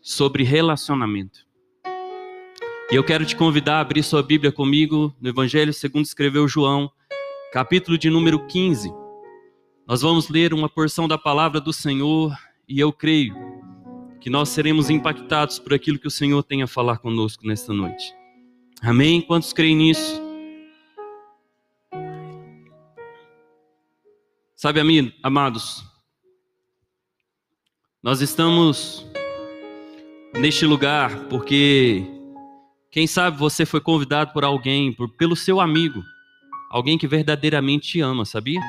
sobre relacionamento. E eu quero te convidar a abrir sua Bíblia comigo no Evangelho segundo escreveu João, capítulo de número 15. Nós vamos ler uma porção da palavra do Senhor e eu creio que nós seremos impactados por aquilo que o Senhor tem a falar conosco nesta noite. Amém? Quantos creem nisso? Sabe, amados, nós estamos neste lugar porque, quem sabe, você foi convidado por alguém, por, pelo seu amigo, alguém que verdadeiramente te ama, sabia?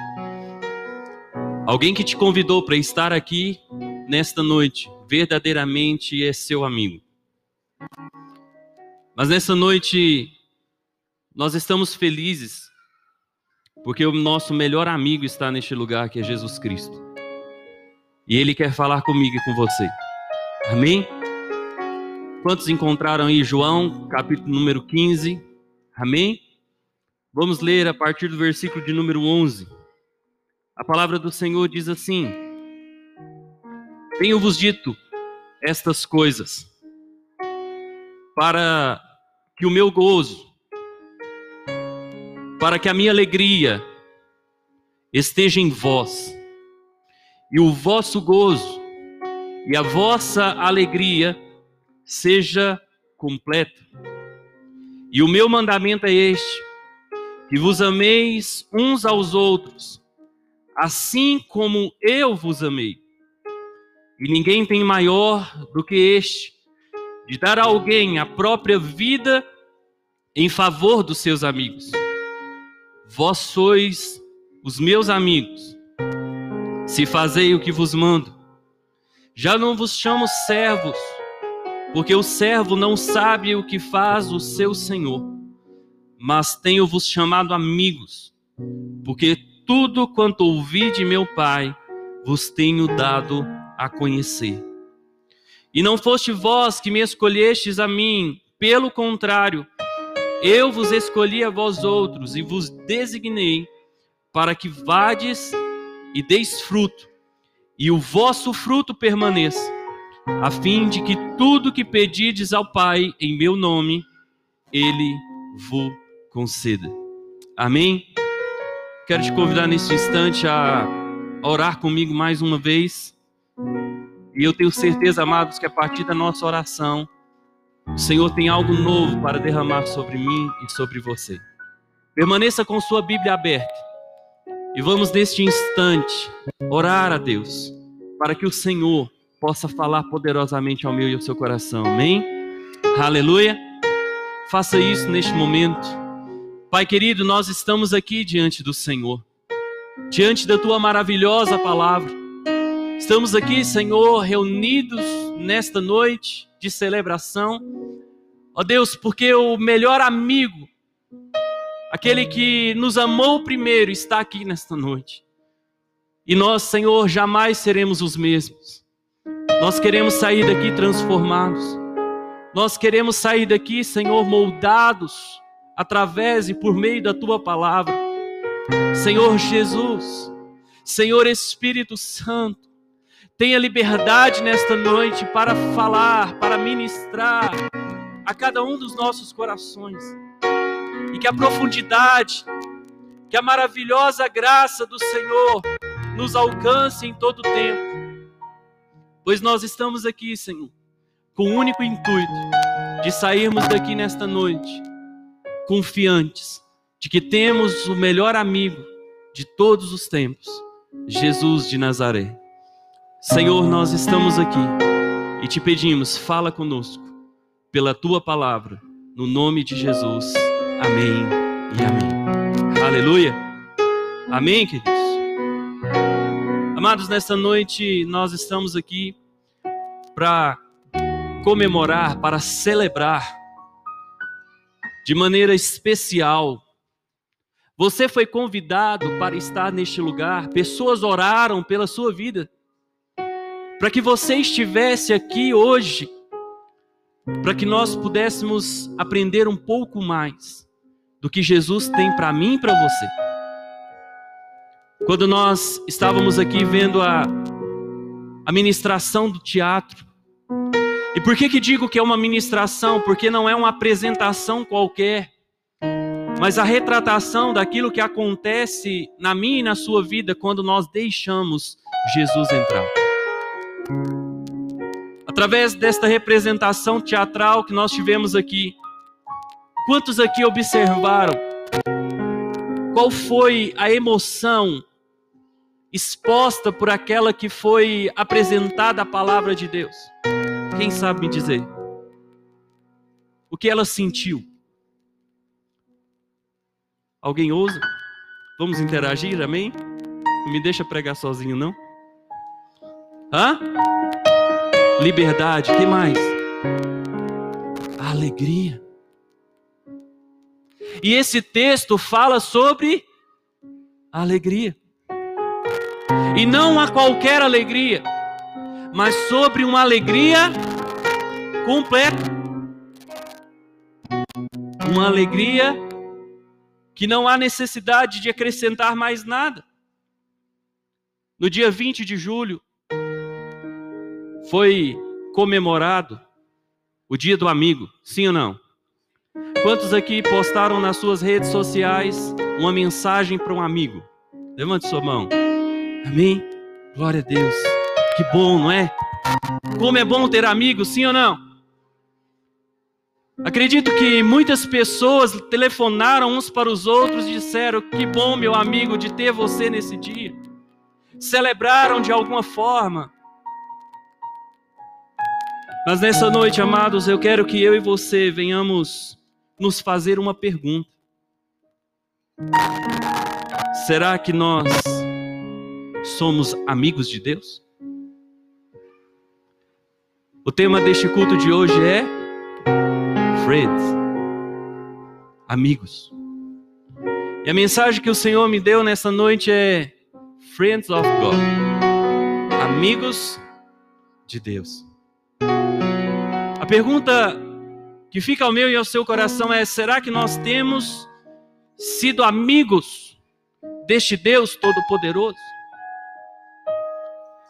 Alguém que te convidou para estar aqui nesta noite, verdadeiramente é seu amigo. Mas nessa noite, nós estamos felizes, porque o nosso melhor amigo está neste lugar, que é Jesus Cristo. E Ele quer falar comigo e com você. Amém? Quantos encontraram aí João, capítulo número 15? Amém? Vamos ler a partir do versículo de número 11. A palavra do Senhor diz assim: Tenho-vos dito estas coisas, para que o meu gozo, para que a minha alegria esteja em vós e o vosso gozo e a vossa alegria seja completa. E o meu mandamento é este: que vos ameis uns aos outros, assim como eu vos amei. E ninguém tem maior do que este, de dar a alguém a própria vida em favor dos seus amigos. Vós sois os meus amigos se fazei o que vos mando. Já não vos chamo servos, porque o servo não sabe o que faz o seu senhor, mas tenho-vos chamado amigos, porque tudo quanto ouvi de meu Pai vos tenho dado a conhecer. E não foste vós que me escolhestes a mim, pelo contrário, eu vos escolhi a vós outros e vos designei para que vades e deis fruto, e o vosso fruto permaneça, a fim de que tudo que pedides ao Pai em meu nome, Ele vos conceda. Amém? Quero te convidar neste instante a orar comigo mais uma vez. E eu tenho certeza, amados, que a partir da nossa oração, o Senhor tem algo novo para derramar sobre mim e sobre você. Permaneça com sua Bíblia aberta. E vamos neste instante orar a Deus para que o Senhor possa falar poderosamente ao meu e ao seu coração. Amém? Aleluia. Faça isso neste momento. Pai querido, nós estamos aqui diante do Senhor, diante da tua maravilhosa palavra. Estamos aqui, Senhor, reunidos nesta noite de celebração. Ó Deus, porque o melhor amigo aquele que nos amou primeiro, está aqui nesta noite. E nós, Senhor, jamais seremos os mesmos. Nós queremos sair daqui transformados. Nós queremos sair daqui, Senhor, moldados através e por meio da tua palavra. Senhor Jesus, Senhor Espírito Santo, tenha liberdade nesta noite para falar, para ministrar a cada um dos nossos corações e que a profundidade, que a maravilhosa graça do Senhor nos alcance em todo o tempo. Pois nós estamos aqui, Senhor, com o único intuito de sairmos daqui nesta noite confiantes de que temos o melhor amigo de todos os tempos, Jesus de Nazaré. Senhor, nós estamos aqui e te pedimos, fala conosco pela tua palavra, no nome de Jesus. Amém e amém. Aleluia. Amém, queridos. Amados, nesta noite nós estamos aqui para comemorar, para celebrar de maneira especial. Você foi convidado para estar neste lugar, pessoas oraram pela sua vida, para que você estivesse aqui hoje, para que nós pudéssemos aprender um pouco mais do que Jesus tem para mim e para você. Quando nós estávamos aqui vendo a, a ministração do teatro, E por que que digo que é uma ministração? Porque não é uma apresentação qualquer, mas a retratação daquilo que acontece na minha e na sua vida quando nós deixamos Jesus entrar. Através desta representação teatral que nós tivemos aqui, quantos aqui observaram qual foi a emoção exposta por aquela que foi apresentada a palavra de Deus? Quem sabe me dizer? O que ela sentiu? Alguém ousa? Vamos interagir, amém? Não me deixa pregar sozinho, não? Hã? Liberdade, que mais? alegria. E esse texto fala sobre alegria. E não a qualquer alegria mas sobre uma alegria completa. Uma alegria que não há necessidade de acrescentar mais nada. No dia 20 de julho, foi comemorado o Dia do Amigo, sim ou não? Quantos aqui postaram nas suas redes sociais uma mensagem para um amigo? Levante sua mão. Amém? Glória a Deus. Que bom, não é? Como é bom ter amigos, sim ou não? Acredito que muitas pessoas telefonaram uns para os outros e disseram: Que bom, meu amigo, de ter você nesse dia. Celebraram de alguma forma. Mas nessa noite, amados, eu quero que eu e você venhamos nos fazer uma pergunta: Será que nós somos amigos de Deus? O tema deste culto de hoje é Friends, amigos. E a mensagem que o Senhor me deu nessa noite é Friends of God, amigos de Deus. A pergunta que fica ao meu e ao seu coração é: será que nós temos sido amigos deste Deus Todo-Poderoso?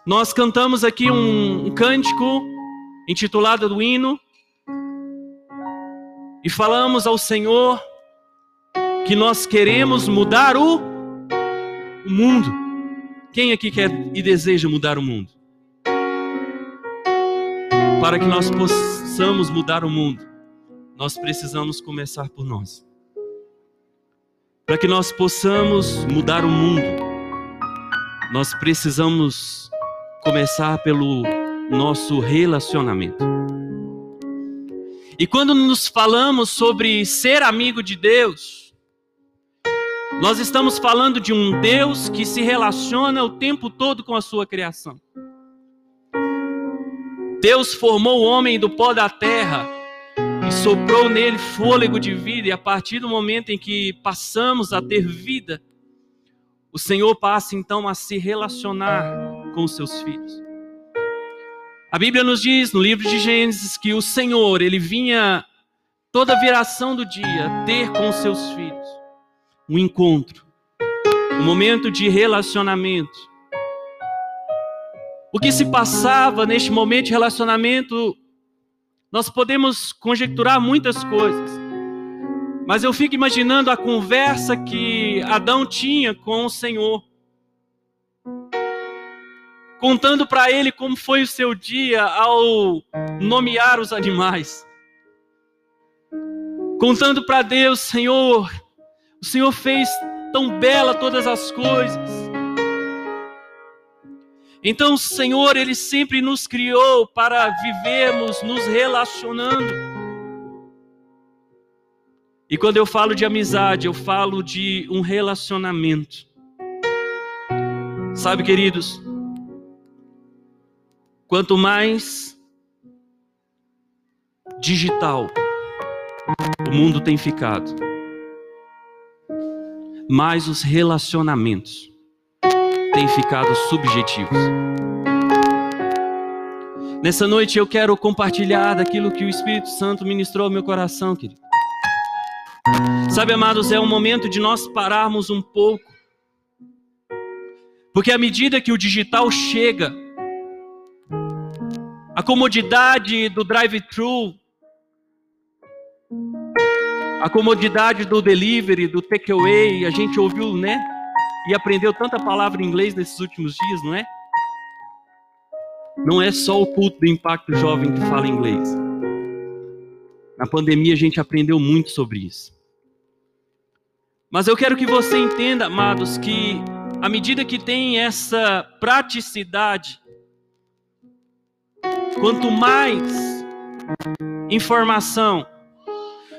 Nós cantamos aqui um, um cântico intitulada do hino, e falamos ao Senhor que nós queremos mudar o, o mundo. Quem aqui quer e deseja mudar o mundo? Para que nós possamos mudar o mundo, nós precisamos começar por nós. Para que nós possamos mudar o mundo, nós precisamos começar pelo nosso relacionamento. E quando nos falamos sobre ser amigo de Deus, nós estamos falando de um Deus que se relaciona o tempo todo com a sua criação. Deus formou o homem do pó da terra e soprou nele fôlego de vida, e a partir do momento em que passamos a ter vida, o Senhor passa então a se relacionar com os seus filhos. A Bíblia nos diz no livro de Gênesis que o Senhor, ele vinha toda viração do dia ter com seus filhos um encontro, um momento de relacionamento. O que se passava neste momento de relacionamento, nós podemos conjecturar muitas coisas. Mas eu fico imaginando a conversa que Adão tinha com o Senhor contando para ele como foi o seu dia ao nomear os animais. Contando para Deus, Senhor, o Senhor fez tão bela todas as coisas. Então, o Senhor, Ele sempre nos criou para vivermos nos relacionando. E quando eu falo de amizade, eu falo de um relacionamento. Sabe, queridos, Quanto mais digital o mundo tem ficado, mais os relacionamentos têm ficado subjetivos. Nessa noite eu quero compartilhar daquilo que o Espírito Santo ministrou ao meu coração, querido. Sabe, amados, é um momento de nós pararmos um pouco. Porque à medida que o digital chega, a comodidade do drive-thru, a comodidade do delivery, do takeaway, a gente ouviu, né? E aprendeu tanta palavra em inglês nesses últimos dias, não é? Não é só o culto do impacto jovem que fala inglês. Na pandemia a gente aprendeu muito sobre isso. Mas eu quero que você entenda, amados, que à medida que tem essa praticidade, quanto mais informação,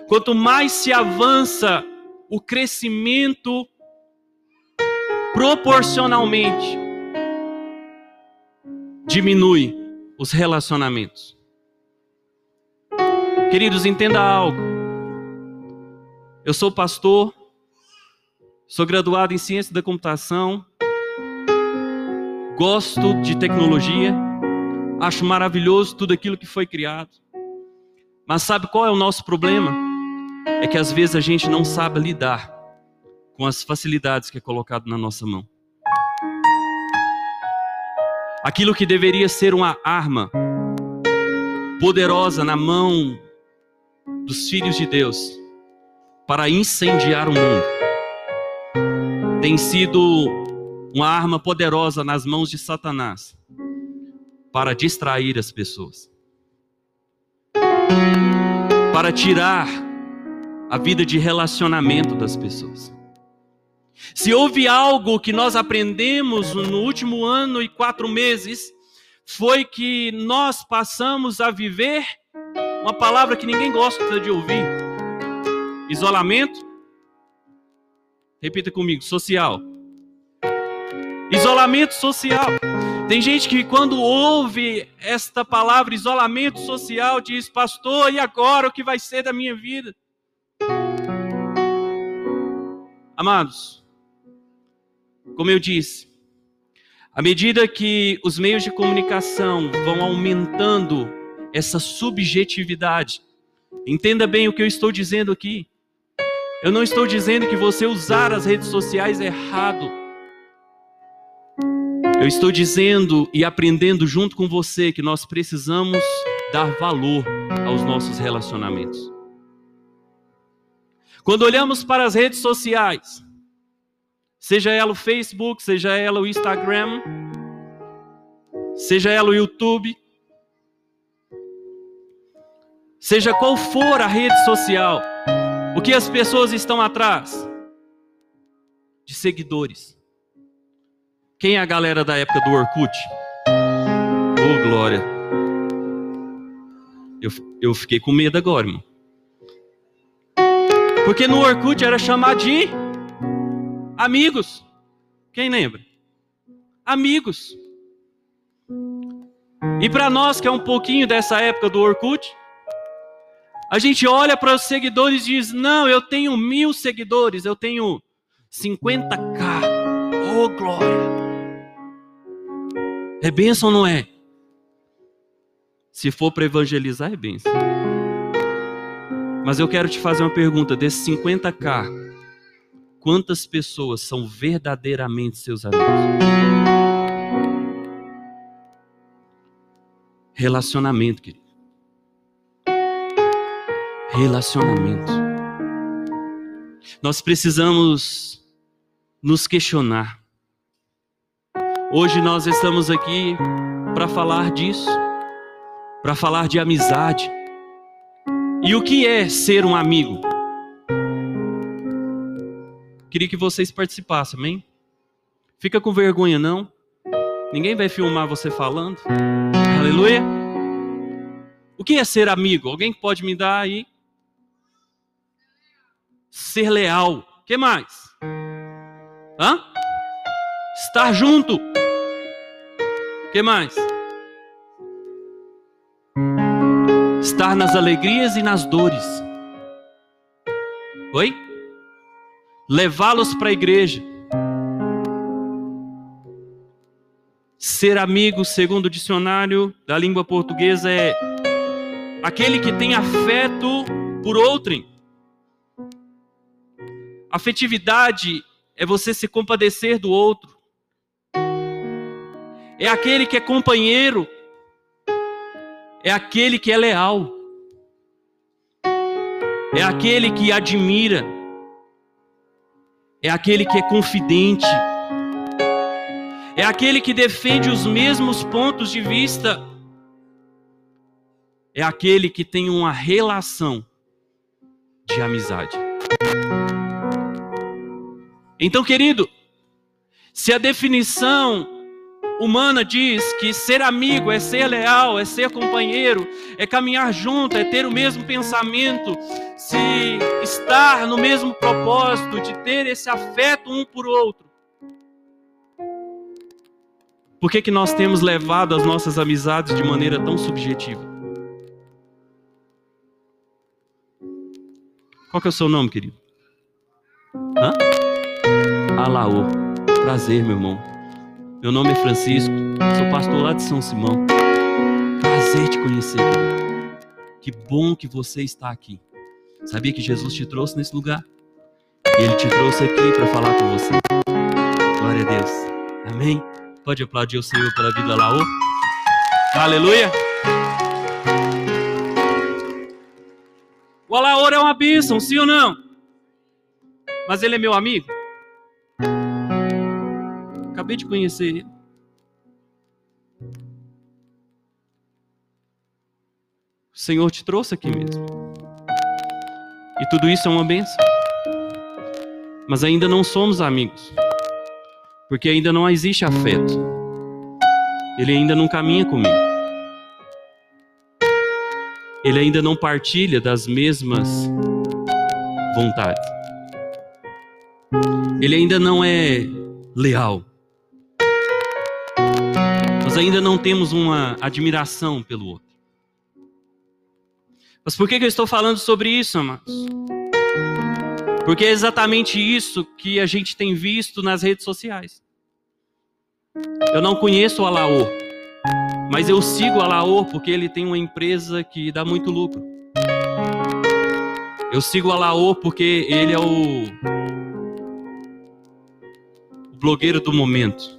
quanto mais se avança o crescimento proporcionalmente, diminui os relacionamentos. Queridos, entenda algo. Eu sou pastor, sou graduado em ciência da computação, gosto de tecnologia, acho maravilhoso tudo aquilo que foi criado. Mas sabe qual é o nosso problema? É que às vezes a gente não sabe lidar com as facilidades que é colocado na nossa mão. Aquilo que deveria ser uma arma poderosa na mão dos filhos de Deus para incendiar o mundo. Tem sido uma arma poderosa nas mãos de Satanás para distrair as pessoas, para tirar a vida de relacionamento das pessoas. Se houve algo que nós aprendemos no último ano e quatro meses, foi que nós passamos a viver uma palavra que ninguém gosta de ouvir: isolamento. Repita comigo: social. Isolamento social. Tem gente que, quando ouve esta palavra isolamento social, diz: Pastor, e agora o que vai ser da minha vida? Amados, como eu disse, à medida que os meios de comunicação vão aumentando essa subjetividade. Entenda bem o que eu estou dizendo aqui. Eu não estou dizendo que você usar as redes sociais é errado. Eu estou dizendo e aprendendo junto com você que nós precisamos dar valor aos nossos relacionamentos. Quando olhamos para as redes sociais, seja ela o Facebook, seja ela o Instagram, seja ela o YouTube, Seja qual for a rede social, o que as pessoas estão atrás? De seguidores. Quem é a galera da época do Orkut? Oh, glória. Eu, eu fiquei com medo agora, irmão. Porque no Orkut era chamar de amigos. Quem lembra? Amigos. E para nós que é um pouquinho dessa época do Orkut, a gente olha para os seguidores e diz: Não, eu tenho mil seguidores, eu tenho 50k. Oh, glória! É bênção ou não é? Se for para evangelizar, é bênção. Mas eu quero te fazer uma pergunta: desses 50k, quantas pessoas são verdadeiramente seus amigos? Relacionamento, querido relacionamento. Nós precisamos nos questionar. Hoje nós estamos aqui para falar disso, para falar de amizade. E o que é ser um amigo? Queria que vocês participassem, amém? Fica com vergonha não. Ninguém vai filmar você falando. Aleluia. O que é ser amigo? Alguém pode me dar aí ser leal. O que mais? Hã? Estar junto. Que mais? Estar nas alegrias e nas dores. Oi? Levá-los para a igreja. Ser amigo, segundo o dicionário da língua portuguesa, é aquele que tem afeto por outrem. Afetividade é você se compadecer do outro. É aquele que é companheiro. é aquele que é leal, é aquele que admira, é aquele que é confidente, é aquele que defende os mesmos pontos de vista, é aquele que tem uma relação de amizade. Então, querido, se a definição humana diz que ser amigo é ser leal, é ser companheiro, é caminhar junto, é ter o mesmo pensamento, se estar no mesmo propósito, de ter esse afeto um por outro. Por que, que nós temos levado as nossas amizades de maneira tão subjetiva? Qual que é o seu nome, querido? Alaô. Prazer, meu irmão. Meu nome é Francisco, sou pastor lá de São Simão. Prazer te conhecer. Que bom que você está aqui. Sabia que Jesus te trouxe nesse lugar? E Ele te trouxe aqui para falar com você. Glória a Deus. Amém. Pode aplaudir o Senhor pela vida Alaô. Aleluia. O Alaor é uma bênção, sim ou não? Mas ele é meu amigo? Acabei de conhecer ele. O Senhor te trouxe aqui mesmo. E tudo isso é uma bênção. Mas ainda não somos amigos. Porque ainda não existe afeto. Ele ainda não caminha comigo ele ainda não partilha das mesmas vontades. Ele ainda não é leal. Nós ainda não temos uma admiração pelo outro. Mas por que, eu estou falando sobre isso, amados? Porque é exatamente isso que a gente tem visto nas redes sociais. Eu não conheço o Alaô, mas eu sigo a Laor porque ele tem uma empresa que dá muito lucro. Eu sigo a Laor porque ele é o, o blogueiro do momento.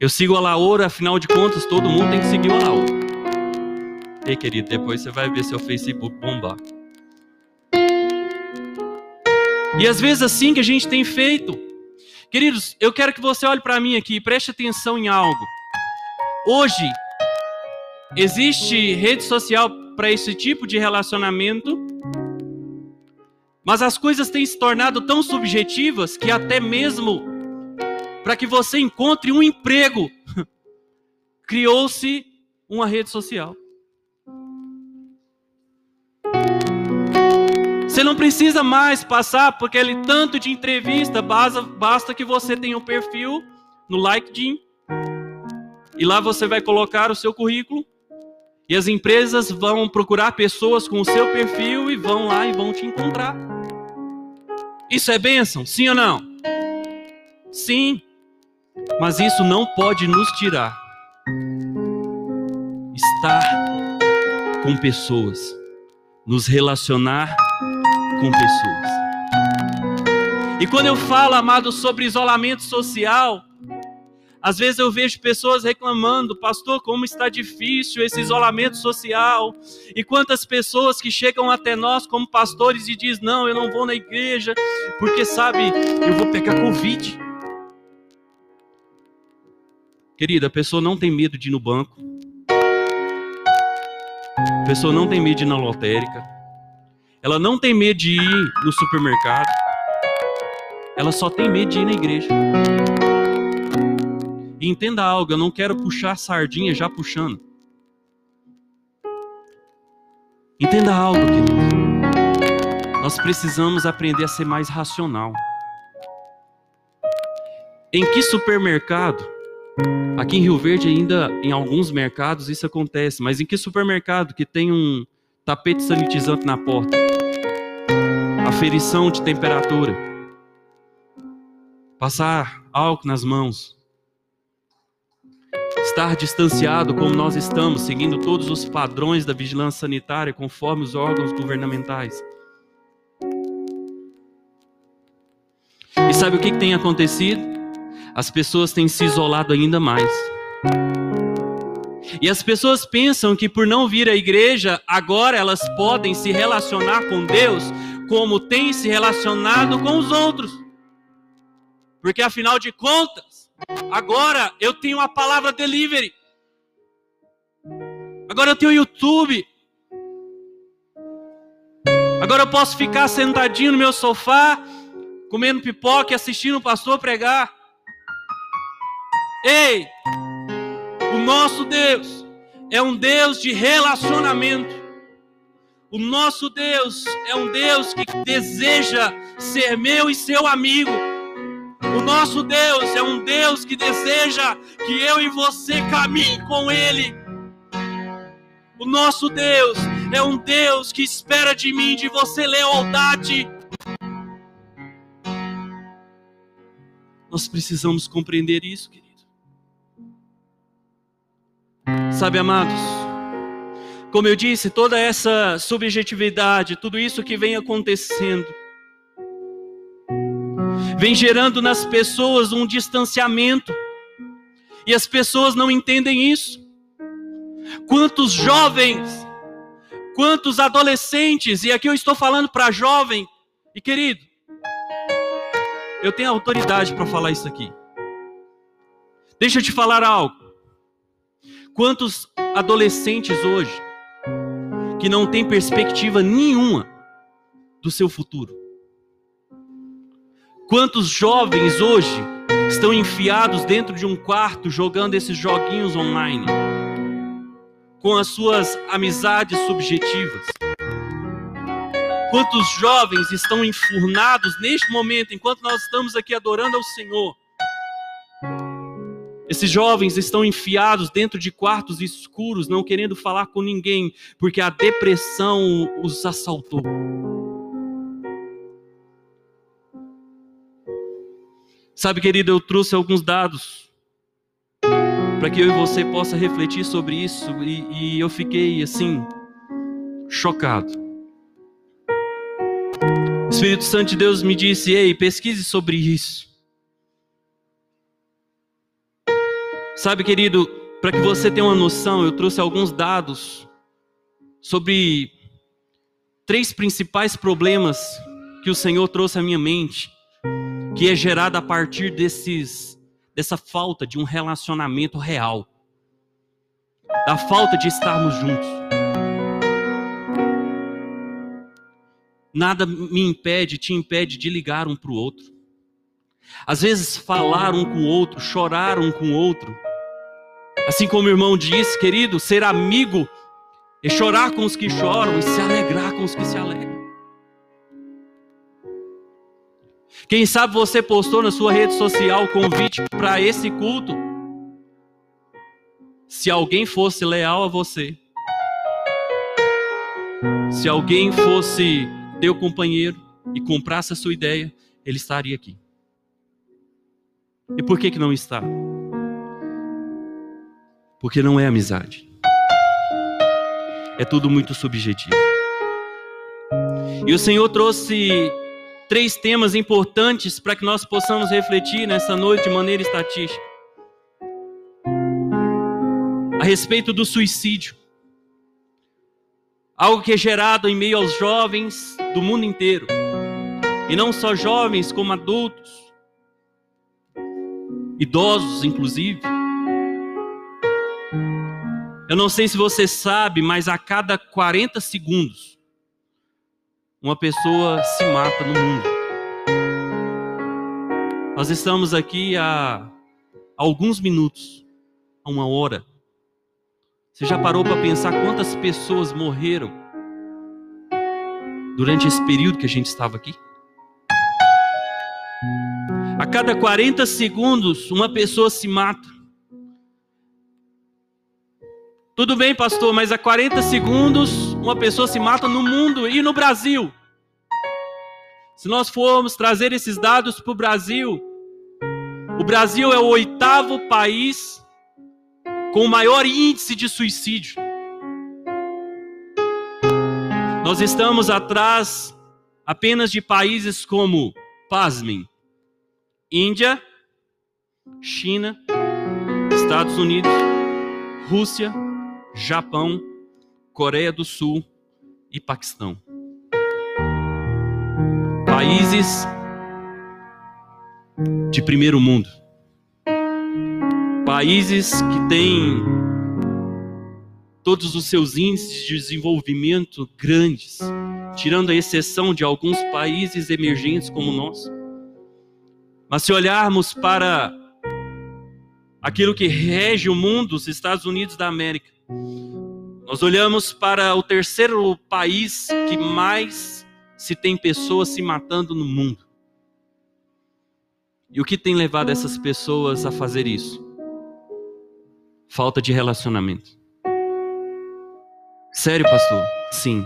Eu sigo a Laor, afinal de contas, todo mundo tem que seguir o Laor. Ei, querido, depois você vai ver seu Facebook bombar. E às vezes assim que a gente tem feito. Queridos, eu quero que você olhe para mim aqui e preste atenção em algo. Hoje, existe rede social para esse tipo de relacionamento, mas as coisas têm se tornado tão subjetivas que até mesmo para que você encontre um emprego, criou-se uma rede social. Você não precisa mais passar por aquele tanto de entrevista, basta, basta que você tenha um perfil no LinkedIn e lá você vai colocar o seu currículo e as empresas vão procurar pessoas com o seu perfil e vão lá e vão te encontrar. Isso é bênção? Sim ou não? Sim. Mas isso não pode nos tirar estar com pessoas, nos relacionar com pessoas. E quando eu falo, amado, sobre isolamento social, às vezes eu vejo pessoas reclamando, pastor, como está difícil esse isolamento social. E quantas pessoas que chegam até nós como pastores e diz: "Não, eu não vou na igreja, porque sabe, eu vou pegar covid". Querida, a pessoa não tem medo de ir no banco. A pessoa não tem medo de ir na lotérica. Ela não tem medo de ir no supermercado. Ela só tem medo de ir na igreja. E entenda algo, eu não quero puxar sardinha já puxando. Entenda algo, querido. Nós precisamos aprender a ser mais racional. Em que supermercado? Aqui em Rio Verde ainda em alguns mercados isso acontece, mas em que supermercado que tem um tapete sanitizante na porta? aferição de temperatura, passar álcool nas mãos, estar distanciado como nós estamos, seguindo todos os padrões da vigilância sanitária conforme os órgãos governamentais. E sabe o que tem acontecido? As pessoas têm se isolado ainda mais. E as pessoas pensam que por não vir à igreja, agora elas podem se relacionar com Deus como têm se relacionado com os outros. Porque afinal de contas, agora eu tenho a palavra delivery. Agora eu tenho o YouTube. Agora eu posso ficar sentadinho no meu sofá, comendo pipoca e assistindo o pastor pregar. Ei, o nosso Deus é um Deus de relacionamento. O nosso Deus é um Deus que deseja ser meu e seu amigo. O nosso Deus é um Deus que deseja que eu e você caminhe com Ele. O nosso Deus é um Deus que espera de mim, de você, lealdade. Nós precisamos compreender isso, querido. Sabe, amados, como eu disse, toda essa subjetividade, tudo isso que vem acontecendo, vem gerando nas pessoas um distanciamento, e as pessoas não entendem isso. Quantos jovens, quantos adolescentes, e aqui eu estou falando para jovem, e querido, eu tenho autoridade para falar isso aqui. Deixa eu te falar algo. Quantos adolescentes hoje que não têm perspectiva nenhuma do seu futuro? Quantos jovens hoje estão enfiados dentro de um quarto jogando esses joguinhos online? Com as suas amizades subjetivas? Quantos jovens estão enfurnados neste momento, enquanto nós estamos aqui adorando ao Senhor? Esses jovens estão enfiados dentro de quartos escuros, não querendo falar com ninguém, porque a depressão os assaltou. Sabe, querido, eu trouxe alguns dados para que eu e você possa refletir sobre isso e, e eu fiquei assim chocado. O Espírito Santo de Deus me disse: "Ei, pesquise sobre isso. Sabe, querido, para que você tenha uma noção, eu trouxe alguns dados sobre três principais problemas que o Senhor trouxe à minha mente, que é gerado a partir desses dessa falta de um relacionamento real, da falta de estarmos juntos. Nada me impede, te impede de ligar um para o outro. Às vezes falar um com o outro, chorar um com o outro, Assim como o irmão disse, querido, ser amigo é chorar com os que choram e se alegrar com os que se alegram. Quem sabe você postou na sua rede social o convite para esse culto? Se alguém fosse leal a você, se alguém fosse teu companheiro e comprasse a sua ideia, ele estaria aqui. E por que que não está? Porque não é amizade. É tudo muito subjetivo. E o Senhor trouxe três temas importantes para que nós possamos refletir nessa noite de maneira estatística. A respeito do suicídio. Algo que é gerado em meio aos jovens do mundo inteiro. E não só jovens, como adultos, idosos, inclusive. Eu não sei se você sabe, mas a cada 40 segundos, uma pessoa se mata no mundo. Nós estamos aqui há alguns minutos, há uma hora. Você já parou para pensar quantas pessoas morreram durante esse período que a gente estava aqui? A cada 40 segundos, uma pessoa se mata. Tudo bem, pastor, mas a 40 segundos uma pessoa se mata no mundo e no Brasil. Se nós formos trazer esses dados para o Brasil, o Brasil é o oitavo país com o maior índice de suicídio. Nós estamos atrás apenas de países como, pasmem, Índia, China, Estados Unidos, Rússia, Japão, Coreia do Sul e Paquistão. Países de primeiro mundo. Países que têm todos os seus índices de desenvolvimento grandes, tirando a exceção de alguns países emergentes como nós. Mas se olharmos para aquilo que rege o mundo, os Estados Unidos da América, nós olhamos para o terceiro país que mais se tem pessoas se matando no mundo. E o que tem levado essas pessoas a fazer isso? Falta de relacionamento. Sério, pastor? Sim.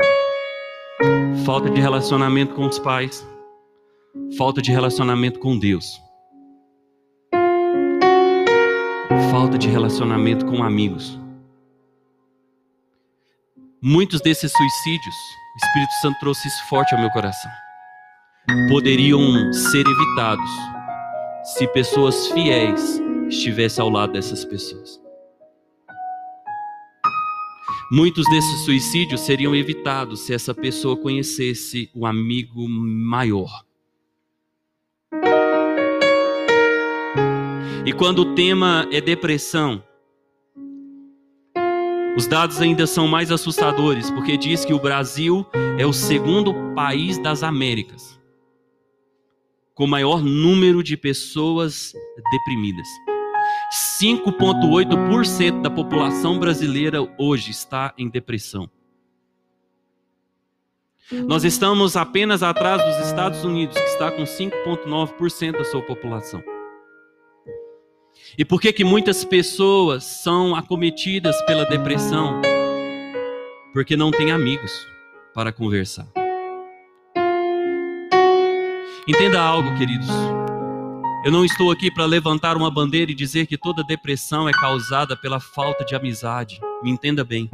Falta de relacionamento com os pais. Falta de relacionamento com Deus. Falta de relacionamento com amigos. Muitos desses suicídios, o Espírito Santo trouxe isso forte ao meu coração, poderiam ser evitados se pessoas fiéis estivessem ao lado dessas pessoas. Muitos desses suicídios seriam evitados se essa pessoa conhecesse o amigo maior. E quando o tema é depressão, os dados ainda são mais assustadores, porque diz que o Brasil é o segundo país das Américas com maior número de pessoas deprimidas. 5,8% da população brasileira hoje está em depressão. Nós estamos apenas atrás dos Estados Unidos, que está com 5,9% da sua população. E por que que muitas pessoas são acometidas pela depressão? Porque não têm amigos para conversar. Entenda algo, queridos. Eu não estou aqui para levantar uma bandeira e dizer que toda depressão é causada pela falta de amizade. Me entenda bem.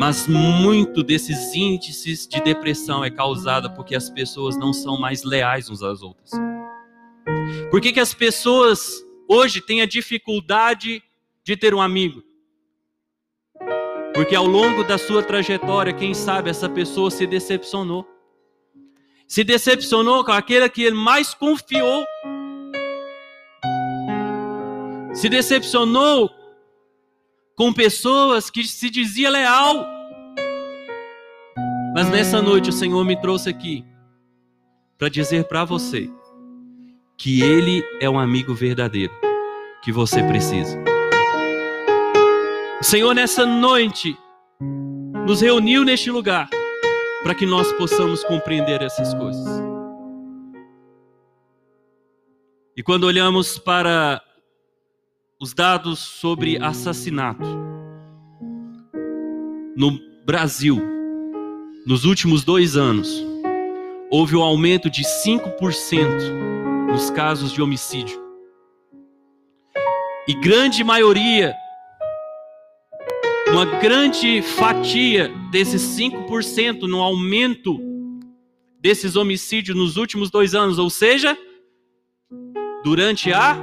Mas muito desses índices de depressão é causada porque as pessoas não são mais leais uns às outras. Por que, que as pessoas hoje têm a dificuldade de ter um amigo? Porque ao longo da sua trajetória, quem sabe essa pessoa se decepcionou se decepcionou com aquele que ele mais confiou, se decepcionou com pessoas que se dizia leal. Mas nessa noite o Senhor me trouxe aqui para dizer para você que Ele é um amigo verdadeiro que você precisa. O Senhor nessa noite nos reuniu neste lugar para que nós possamos compreender essas coisas. E quando olhamos para os dados sobre assassinato no Brasil, nos últimos dois anos, houve um aumento de 5% nos casos de homicídio. E grande maioria uma grande fatia desses 5% no aumento desses homicídios nos últimos dois anos, ou seja, durante a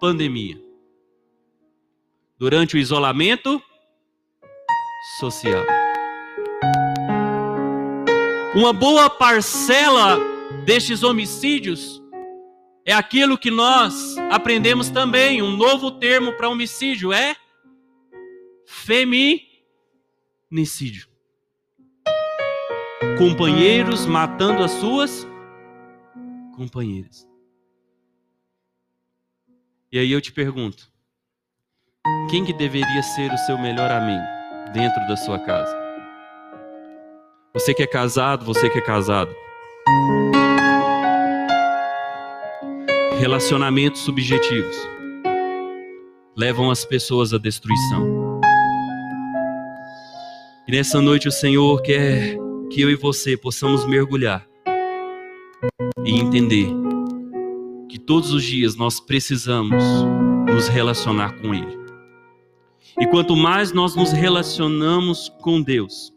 pandemia, durante o isolamento social. Uma boa parcela destes homicídios é aquilo que nós aprendemos também, um novo termo para homicídio é feminicídio. Companheiros matando as suas companheiras. E aí eu te pergunto: quem que deveria ser o seu melhor amigo dentro da sua casa? Você que é casado, você que é casado. Relacionamentos subjetivos levam as pessoas à destruição. E nessa noite o Senhor quer que eu e você possamos mergulhar e entender que todos os dias nós precisamos nos relacionar com Ele. E quanto mais nós nos relacionamos com Deus,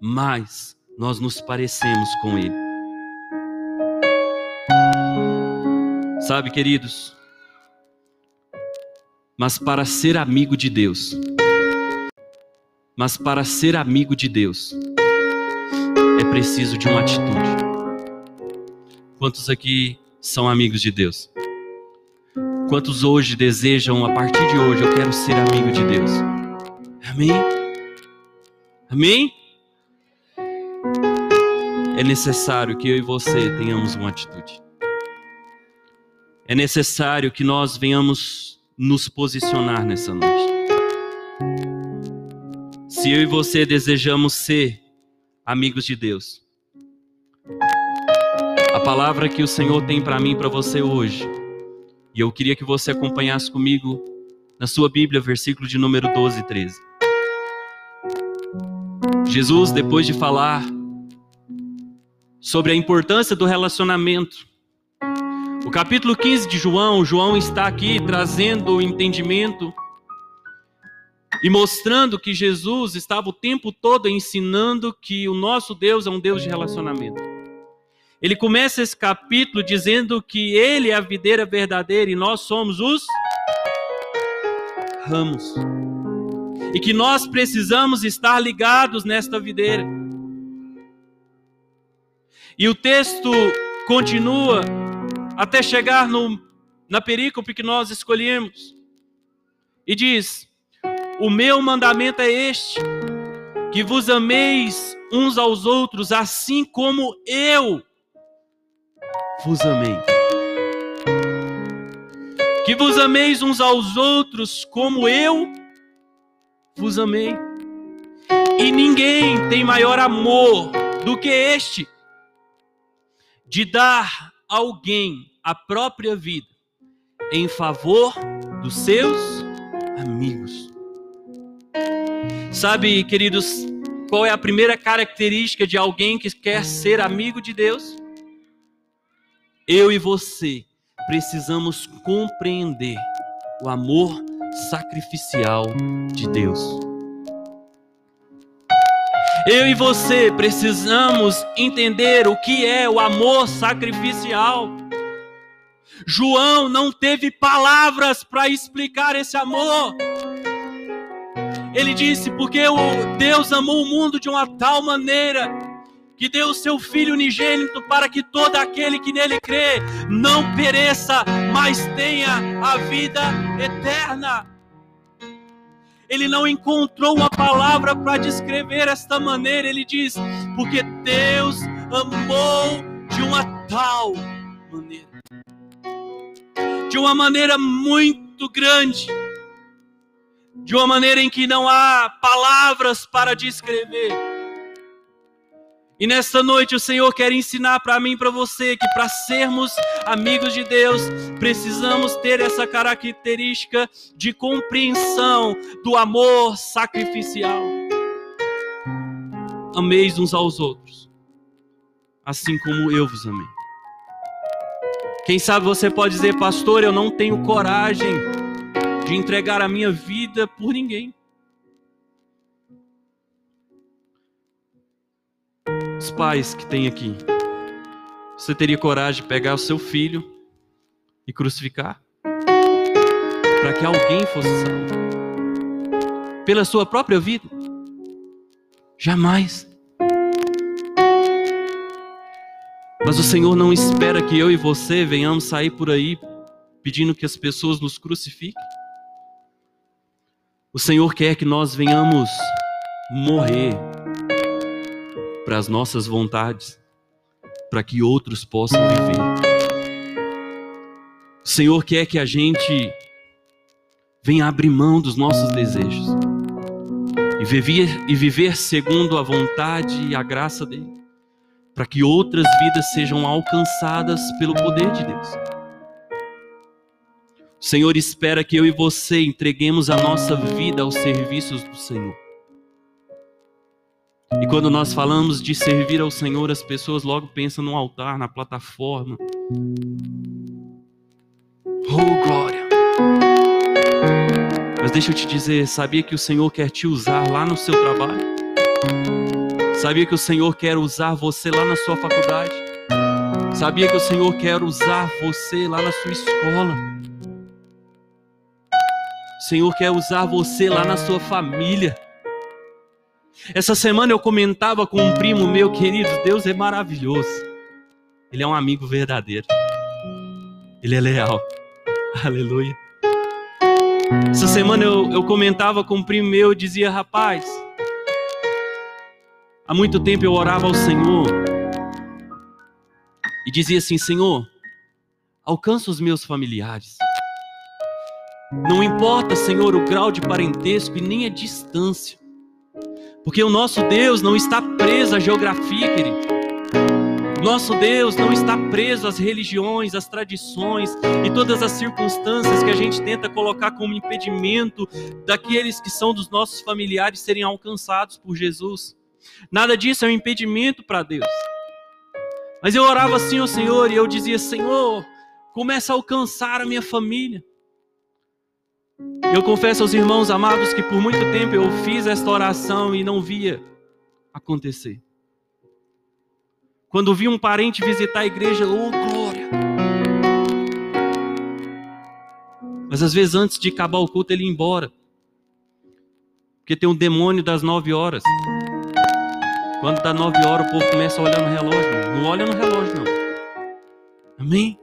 mais nós nos parecemos com Ele. Sabe, queridos, Mas para ser amigo de Deus, mas para ser amigo de Deus, é preciso de uma atitude. Quantos aqui são amigos de Deus? Quantos hoje desejam, a partir de hoje, eu quero ser amigo de Deus? Amém? Amém? É necessário que eu e você tenhamos uma atitude. É necessário que nós venhamos nos posicionar nessa noite. Se eu e você desejamos ser amigos de Deus, a palavra que o Senhor tem para mim e para você hoje, e eu queria que você acompanhasse comigo na sua Bíblia, versículo de número 12 e 13. Jesus, depois de falar sobre a importância do relacionamento, o capítulo 15 de João, João está aqui trazendo o entendimento e mostrando que Jesus estava o tempo todo ensinando que o nosso Deus é um Deus de relacionamento. Ele começa esse capítulo dizendo que ele é a videira verdadeira e nós somos os ramos. E que nós precisamos estar ligados nesta videira. E o texto continua até chegar no, na perícope que nós escolhemos. E diz: O meu mandamento é este, que vos ameis uns aos outros, assim como eu vos amei. Que vos ameis uns aos outros como eu vos amei. E ninguém tem maior amor do que este, de dar alguém a própria vida em favor dos seus amigos. Sabe, queridos, qual é a primeira característica de alguém que quer ser amigo de Deus? eu e você precisamos compreender o amor sacrificial de Deus. Eu e você precisamos entender o que é o amor sacrificial. João não teve palavras para explicar esse amor. Ele disse: Porque Deus amou o mundo de uma tal maneira que deu o seu Filho unigênito para que todo aquele que nele crê não pereça, mas tenha a vida eterna. Ele não encontrou uma palavra para descrever esta maneira. Ele diz: porque Deus amou de uma tal maneira, de uma maneira muito grande, de uma maneira em que não há palavras para descrever. E nesta noite o Senhor quer ensinar para mim e para você que para sermos amigos de Deus, precisamos ter essa característica de compreensão do amor sacrificial. Ameis uns aos outros, assim como eu vos amei. Quem sabe você pode dizer, pastor, eu não tenho coragem de entregar a minha vida por ninguém. Os pais que tem aqui, você teria coragem de pegar o seu filho e crucificar? Para que alguém fosse salvo? Pela sua própria vida? Jamais. Mas o Senhor não espera que eu e você venhamos sair por aí pedindo que as pessoas nos crucifiquem. O Senhor quer que nós venhamos morrer para as nossas vontades, para que outros possam viver. O Senhor quer que a gente venha abrir mão dos nossos desejos e viver, e viver segundo a vontade e a graça dEle, para que outras vidas sejam alcançadas pelo poder de Deus. O Senhor espera que eu e você entreguemos a nossa vida aos serviços do Senhor. E quando nós falamos de servir ao Senhor, as pessoas logo pensam no altar, na plataforma. Oh, glória! Mas deixa eu te dizer, sabia que o Senhor quer te usar lá no seu trabalho? Sabia que o Senhor quer usar você lá na sua faculdade? Sabia que o Senhor quer usar você lá na sua escola? O Senhor quer usar você lá na sua família. Essa semana eu comentava com um primo meu querido, Deus é maravilhoso. Ele é um amigo verdadeiro. Ele é leal. Aleluia. Essa semana eu, eu comentava com um primo meu e dizia, rapaz, há muito tempo eu orava ao Senhor e dizia assim, Senhor, alcança os meus familiares. Não importa, Senhor, o grau de parentesco e nem a distância. Porque o nosso Deus não está preso à geografia, querido. Nosso Deus não está preso às religiões, às tradições e todas as circunstâncias que a gente tenta colocar como impedimento daqueles que são dos nossos familiares serem alcançados por Jesus. Nada disso é um impedimento para Deus. Mas eu orava assim ao Senhor e eu dizia: Senhor, começa a alcançar a minha família. Eu confesso aos irmãos amados que por muito tempo eu fiz esta oração e não via acontecer. Quando vi um parente visitar a igreja, oh glória! Mas às vezes antes de acabar o culto ele ia embora. Porque tem um demônio das nove horas. Quando dá nove horas o povo começa a olhar no relógio. Não olha no relógio não. Amém?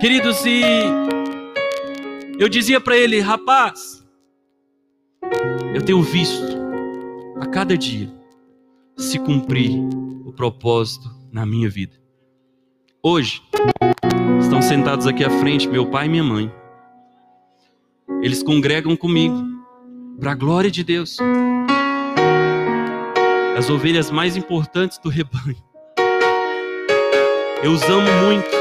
Queridos, e eu dizia para ele, rapaz, eu tenho visto a cada dia se cumprir o propósito na minha vida. Hoje, estão sentados aqui à frente meu pai e minha mãe. Eles congregam comigo, para a glória de Deus. As ovelhas mais importantes do rebanho. Eu os amo muito.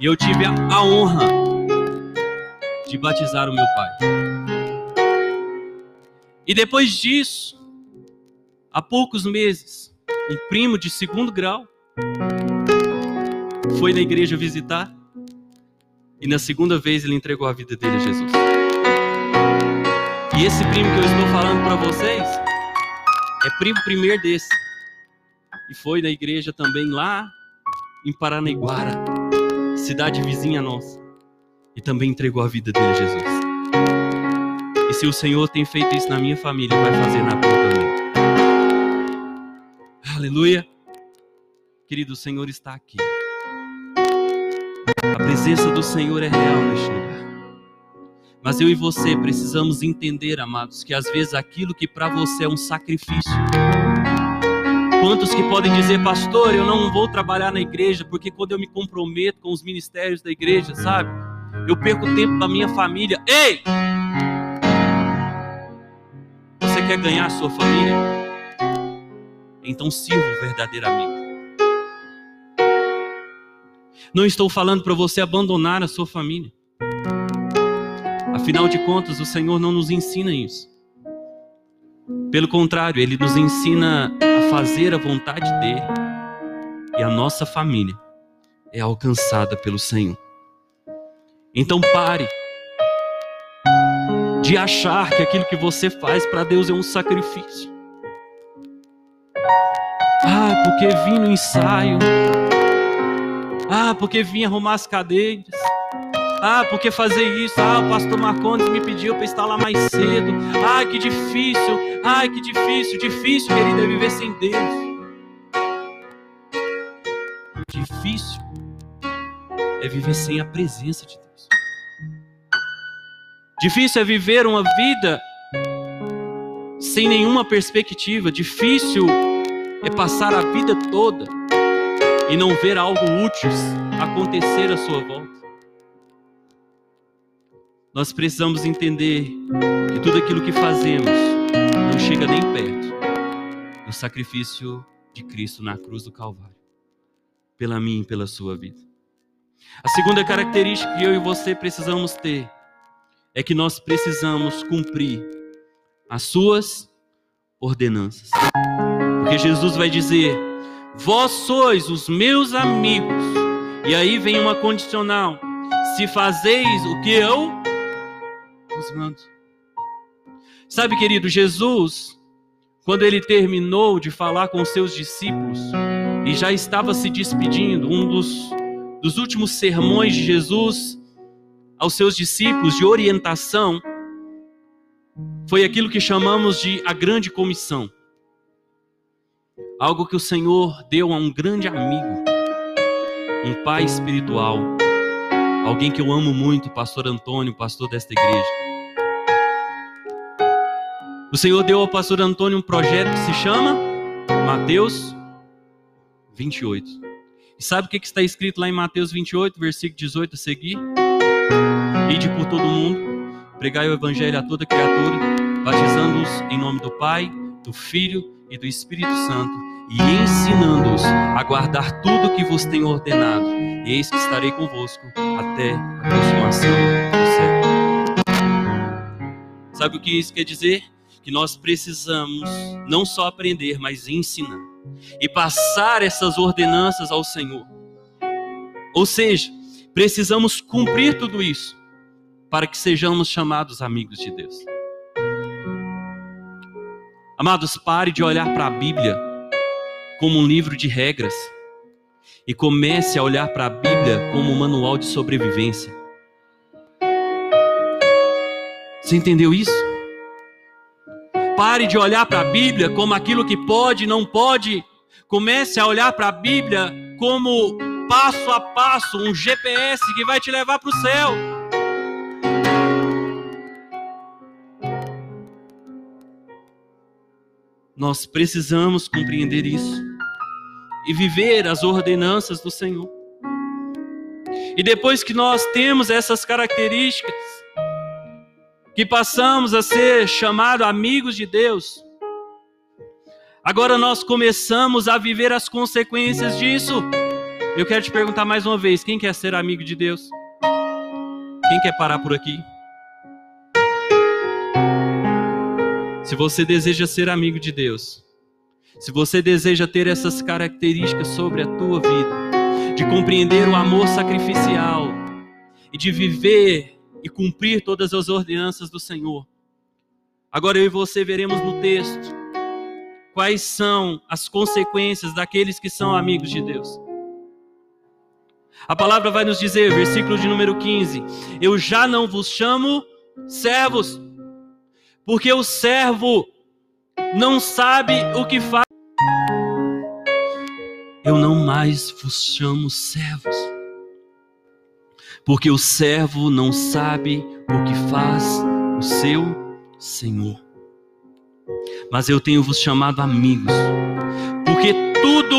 E eu tive a, a honra de batizar o meu pai. E depois disso, há poucos meses, um primo de segundo grau foi na igreja visitar e na segunda vez ele entregou a vida dele a Jesus. E esse primo que eu estou falando para vocês é primo primeiro desse. E foi na igreja também lá em Paranaiguara, cidade vizinha nossa. E também entregou a vida dele a Jesus. E se o Senhor tem feito isso na minha família, vai fazer na tua também. Aleluia. Querido, o Senhor está aqui. A presença do Senhor é real neste lugar. Mas eu e você precisamos entender, amados, que às vezes aquilo que para você é um sacrifício. Quantos que podem dizer, pastor, eu não vou trabalhar na igreja, porque quando eu me comprometo com os ministérios da igreja, sabe? Eu perco tempo da minha família. Ei! quer ganhar a sua família? Então sirva amigo. Não estou falando para você abandonar a sua família. Afinal de contas, o Senhor não nos ensina isso. Pelo contrário, Ele nos ensina fazer a vontade dEle. E a nossa família é alcançada pelo Senhor. Então pare de achar que aquilo que você faz para Deus é um sacrifício. Ah, porque vim no ensaio. Ah, porque vim arrumar as cadeiras. Ah, porque fazer isso? Ah, o pastor Marcondes me pediu para estar lá mais cedo. Ah, que difícil. Ah, que difícil. Difícil, querido, é viver sem Deus. Difícil é viver sem a presença de Deus. Difícil é viver uma vida sem nenhuma perspectiva. Difícil é passar a vida toda e não ver algo útil acontecer à sua volta. Nós precisamos entender que tudo aquilo que fazemos não chega nem perto do sacrifício de Cristo na cruz do Calvário, pela minha e pela sua vida. A segunda característica que eu e você precisamos ter é que nós precisamos cumprir as suas ordenanças. Porque Jesus vai dizer: Vós sois os meus amigos. E aí vem uma condicional: Se fazeis o que eu vos mando. Sabe, querido, Jesus, quando ele terminou de falar com os seus discípulos, e já estava se despedindo, um dos, dos últimos sermões de Jesus aos seus discípulos de orientação foi aquilo que chamamos de a grande comissão. Algo que o Senhor deu a um grande amigo, um pai espiritual, alguém que eu amo muito, pastor Antônio, pastor desta igreja. O Senhor deu ao pastor Antônio um projeto que se chama Mateus 28. E sabe o que está escrito lá em Mateus 28, versículo 18 a seguir? Ide por todo mundo, pregai o evangelho a toda criatura, batizando-os em nome do Pai, do Filho e do Espírito Santo, e ensinando-os a guardar tudo que vos tenho ordenado. E eis que estarei convosco até a consumação do século. Sabe o que isso quer dizer? Que nós precisamos não só aprender, mas ensinar e passar essas ordenanças ao Senhor. Ou seja, precisamos cumprir tudo isso para que sejamos chamados amigos de Deus. Amados, pare de olhar para a Bíblia como um livro de regras e comece a olhar para a Bíblia como um manual de sobrevivência. Você entendeu isso? Pare de olhar para a Bíblia como aquilo que pode e não pode. Comece a olhar para a Bíblia como passo a passo, um GPS que vai te levar para o céu. Nós precisamos compreender isso e viver as ordenanças do Senhor. E depois que nós temos essas características, que passamos a ser chamados amigos de Deus, agora nós começamos a viver as consequências disso. Eu quero te perguntar mais uma vez: quem quer ser amigo de Deus? Quem quer parar por aqui? Se você deseja ser amigo de Deus, se você deseja ter essas características sobre a tua vida, de compreender o amor sacrificial e de viver e cumprir todas as ordenanças do Senhor. Agora eu e você veremos no texto quais são as consequências daqueles que são amigos de Deus. A palavra vai nos dizer, versículo de número 15: Eu já não vos chamo servos, porque o servo não sabe o que faz. Eu não mais vos chamo servos, porque o servo não sabe o que faz o seu Senhor. Mas eu tenho vos chamado amigos, porque tudo,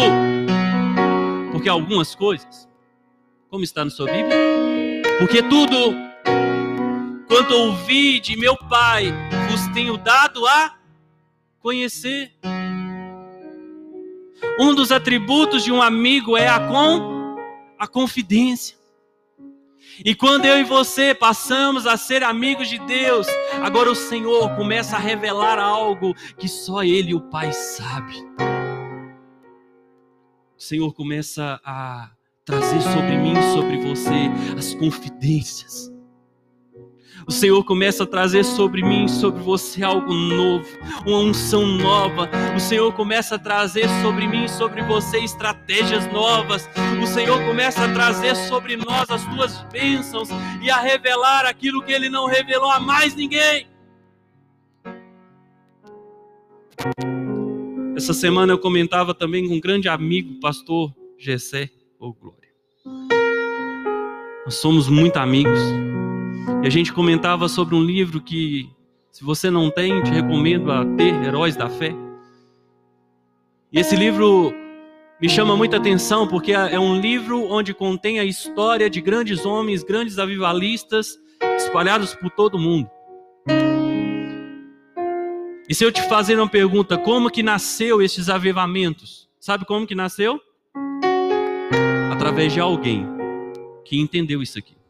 porque algumas coisas, como está na sua Bíblia, porque tudo quanto ouvi de meu Pai, vos tenho dado a conhecer. Um dos atributos de um amigo é a com a confidência. E quando eu e você passamos a ser amigos de Deus, agora o Senhor começa a revelar algo que só Ele e o Pai sabe. O Senhor começa a trazer sobre mim, sobre você, as confidências o Senhor começa a trazer sobre mim, sobre você algo novo, uma unção nova. O Senhor começa a trazer sobre mim, sobre você estratégias novas. O Senhor começa a trazer sobre nós as tuas bênçãos e a revelar aquilo que Ele não revelou a mais ninguém. Essa semana eu comentava também com um grande amigo, pastor Gessé, ou Glória. Nós somos muito amigos. E a gente comentava sobre um livro que, se você não tem, te recomendo a ter, Heróis da Fé. E esse livro me chama muita atenção porque é um livro onde contém a história de grandes homens, grandes avivalistas espalhados por todo o mundo. E se eu te fazer uma pergunta, como que nasceu esses avivamentos? Sabe como que nasceu? Através de alguém que entendeu isso aqui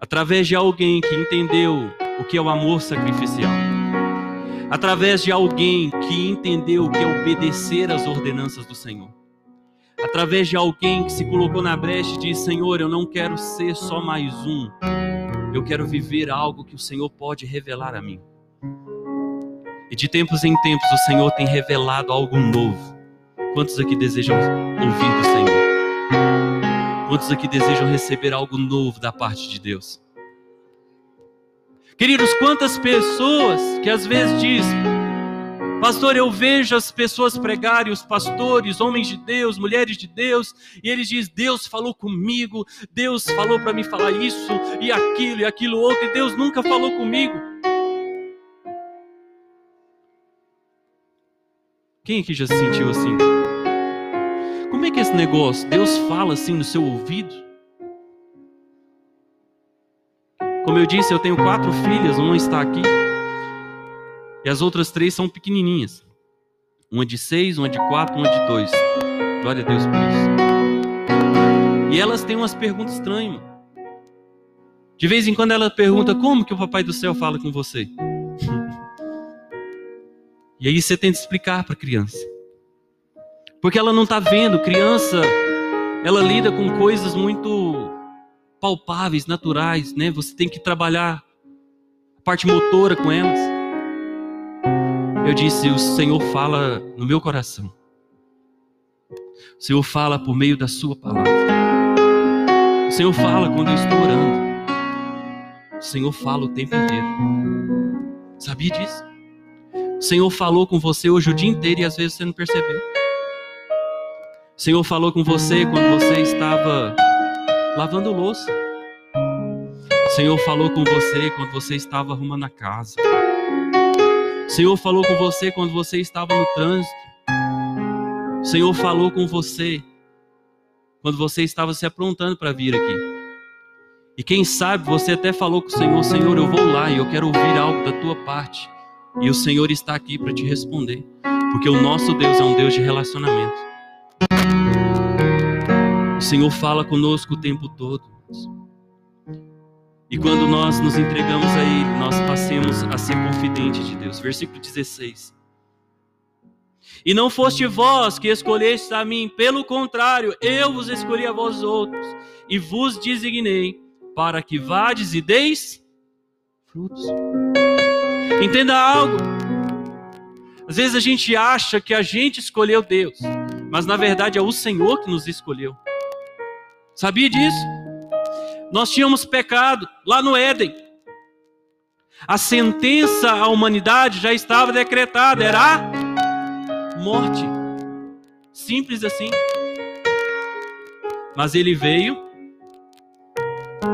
através de alguém que entendeu o que é o amor sacrificial, através de alguém que entendeu o que é obedecer às ordenanças do Senhor, através de alguém que se colocou na brecha e disse: Senhor, eu não quero ser só mais um, eu quero viver algo que o Senhor pode revelar a mim. E de tempos em tempos o Senhor tem revelado algo novo Quantos aqui desejam ouvir do Senhor? Quantos aqui desejam receber algo novo da parte de Deus? Queridos, quantas pessoas que às vezes dizem, Pastor, eu vejo as pessoas pregarem, os pastores, homens de Deus, mulheres de Deus, e eles dizem: Deus falou comigo, Deus falou para me falar isso e aquilo e aquilo outro, e Deus nunca falou comigo. Quem aqui já se sentiu assim? Como é que é esse negócio? Deus fala assim no seu ouvido? Como eu disse, eu tenho quatro filhas, uma está aqui. E as outras três são pequenininhas. Uma de seis, uma de quatro, uma de dois. Glória a Deus por isso. E elas têm umas perguntas estranhas. Mano. De vez em quando ela pergunta como que o papai do céu fala com você. e aí você tenta explicar para a criança. Porque ela não está vendo. Criança, ela lida com coisas muito palpáveis, naturais, né? Você tem que trabalhar a parte motora com elas. Eu disse: O Senhor fala no meu coração. O Senhor fala por meio da Sua palavra. O Senhor fala quando eu estou orando. O Senhor fala o tempo inteiro. Sabia disso? O Senhor falou com você hoje o dia inteiro e às vezes você não percebeu. O Senhor falou com você quando você estava lavando louça. O Senhor falou com você quando você estava arrumando a casa. O Senhor falou com você quando você estava no trânsito. O Senhor falou com você quando você estava se aprontando para vir aqui. E quem sabe você até falou com o Senhor: Senhor, eu vou lá e eu quero ouvir algo da tua parte. E o Senhor está aqui para te responder. Porque o nosso Deus é um Deus de relacionamento. Senhor fala conosco o tempo todo. E quando nós nos entregamos a Ele, nós passemos a ser confidente de Deus. Versículo 16. E não foste vós que escolhestes a mim, pelo contrário, eu vos escolhi a vós outros, e vos designei para que vades e deis frutos. Entenda algo. Às vezes a gente acha que a gente escolheu Deus, mas na verdade é o Senhor que nos escolheu. Sabia disso? Nós tínhamos pecado lá no Éden. A sentença à humanidade já estava decretada, era a morte. Simples assim. Mas ele veio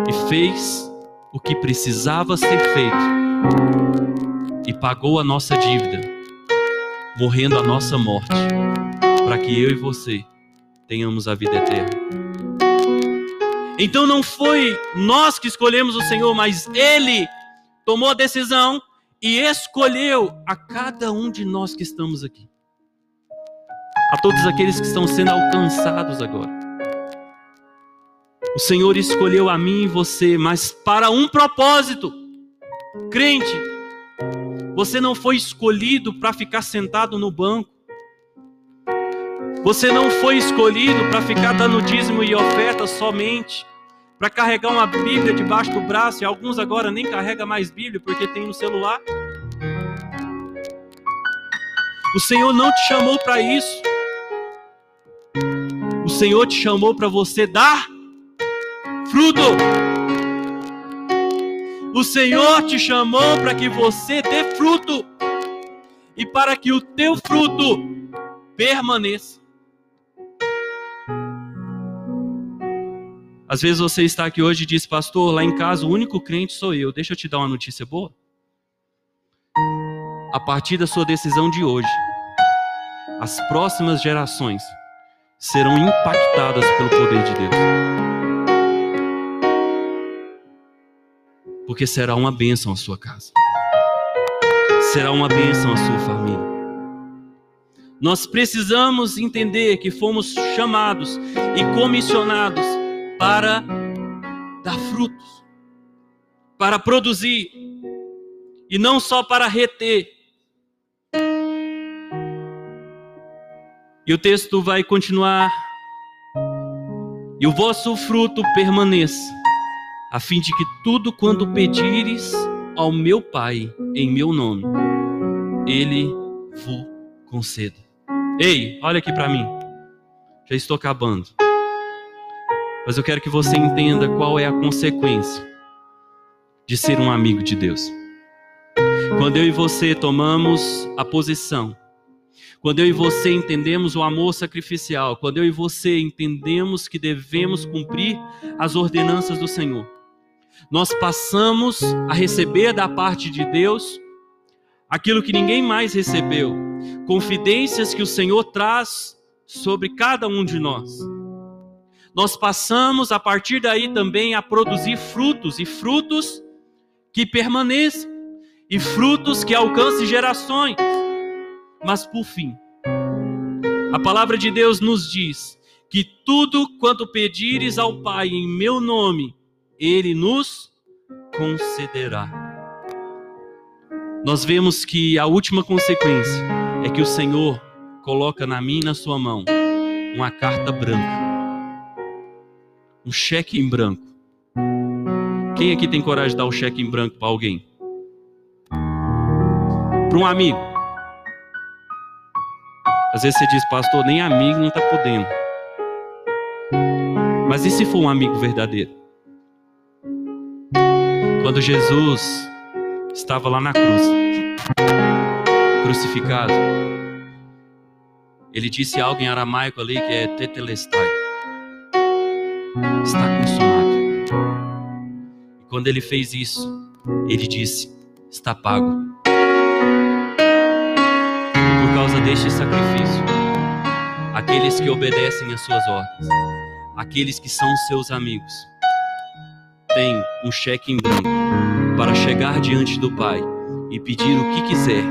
e fez o que precisava ser feito e pagou a nossa dívida, morrendo a nossa morte, para que eu e você tenhamos a vida eterna. Então não foi nós que escolhemos o Senhor, mas Ele tomou a decisão e escolheu a cada um de nós que estamos aqui. A todos aqueles que estão sendo alcançados agora. O Senhor escolheu a mim e você, mas para um propósito. Crente, você não foi escolhido para ficar sentado no banco. Você não foi escolhido para ficar dando dízimo e oferta somente, para carregar uma Bíblia debaixo do braço, e alguns agora nem carregam mais Bíblia porque tem no celular. O Senhor não te chamou para isso. O Senhor te chamou para você dar fruto. O Senhor te chamou para que você dê fruto e para que o teu fruto permaneça. Às vezes você está aqui hoje e diz, pastor, lá em casa o único crente sou eu. Deixa eu te dar uma notícia boa. A partir da sua decisão de hoje, as próximas gerações serão impactadas pelo poder de Deus. Porque será uma bênção a sua casa. Será uma bênção a sua família. Nós precisamos entender que fomos chamados e comissionados para dar frutos, para produzir, e não só para reter. E o texto vai continuar. E o vosso fruto permaneça, a fim de que tudo quanto pedires ao meu Pai em meu nome, Ele vos conceda. Ei, olha aqui para mim. Já estou acabando. Mas eu quero que você entenda qual é a consequência de ser um amigo de Deus. Quando eu e você tomamos a posição, quando eu e você entendemos o amor sacrificial, quando eu e você entendemos que devemos cumprir as ordenanças do Senhor, nós passamos a receber da parte de Deus aquilo que ninguém mais recebeu, confidências que o Senhor traz sobre cada um de nós nós passamos a partir daí também a produzir frutos, e frutos que permaneçam, e frutos que alcancem gerações. Mas por fim, a palavra de Deus nos diz que tudo quanto pedires ao Pai em meu nome, Ele nos concederá. Nós vemos que a última consequência é que o Senhor coloca na minha e na sua mão uma carta branca um cheque em branco. Quem aqui tem coragem de dar um cheque em branco para alguém? Para um amigo. Às vezes você diz, pastor, nem amigo não está podendo. Mas e se for um amigo verdadeiro? Quando Jesus estava lá na cruz, crucificado, ele disse algo em aramaico ali que é tetelestai está consumado. E quando ele fez isso, ele disse: está pago. Por causa deste sacrifício, aqueles que obedecem às suas ordens, aqueles que são seus amigos, têm um cheque em branco para chegar diante do Pai e pedir o que quiser.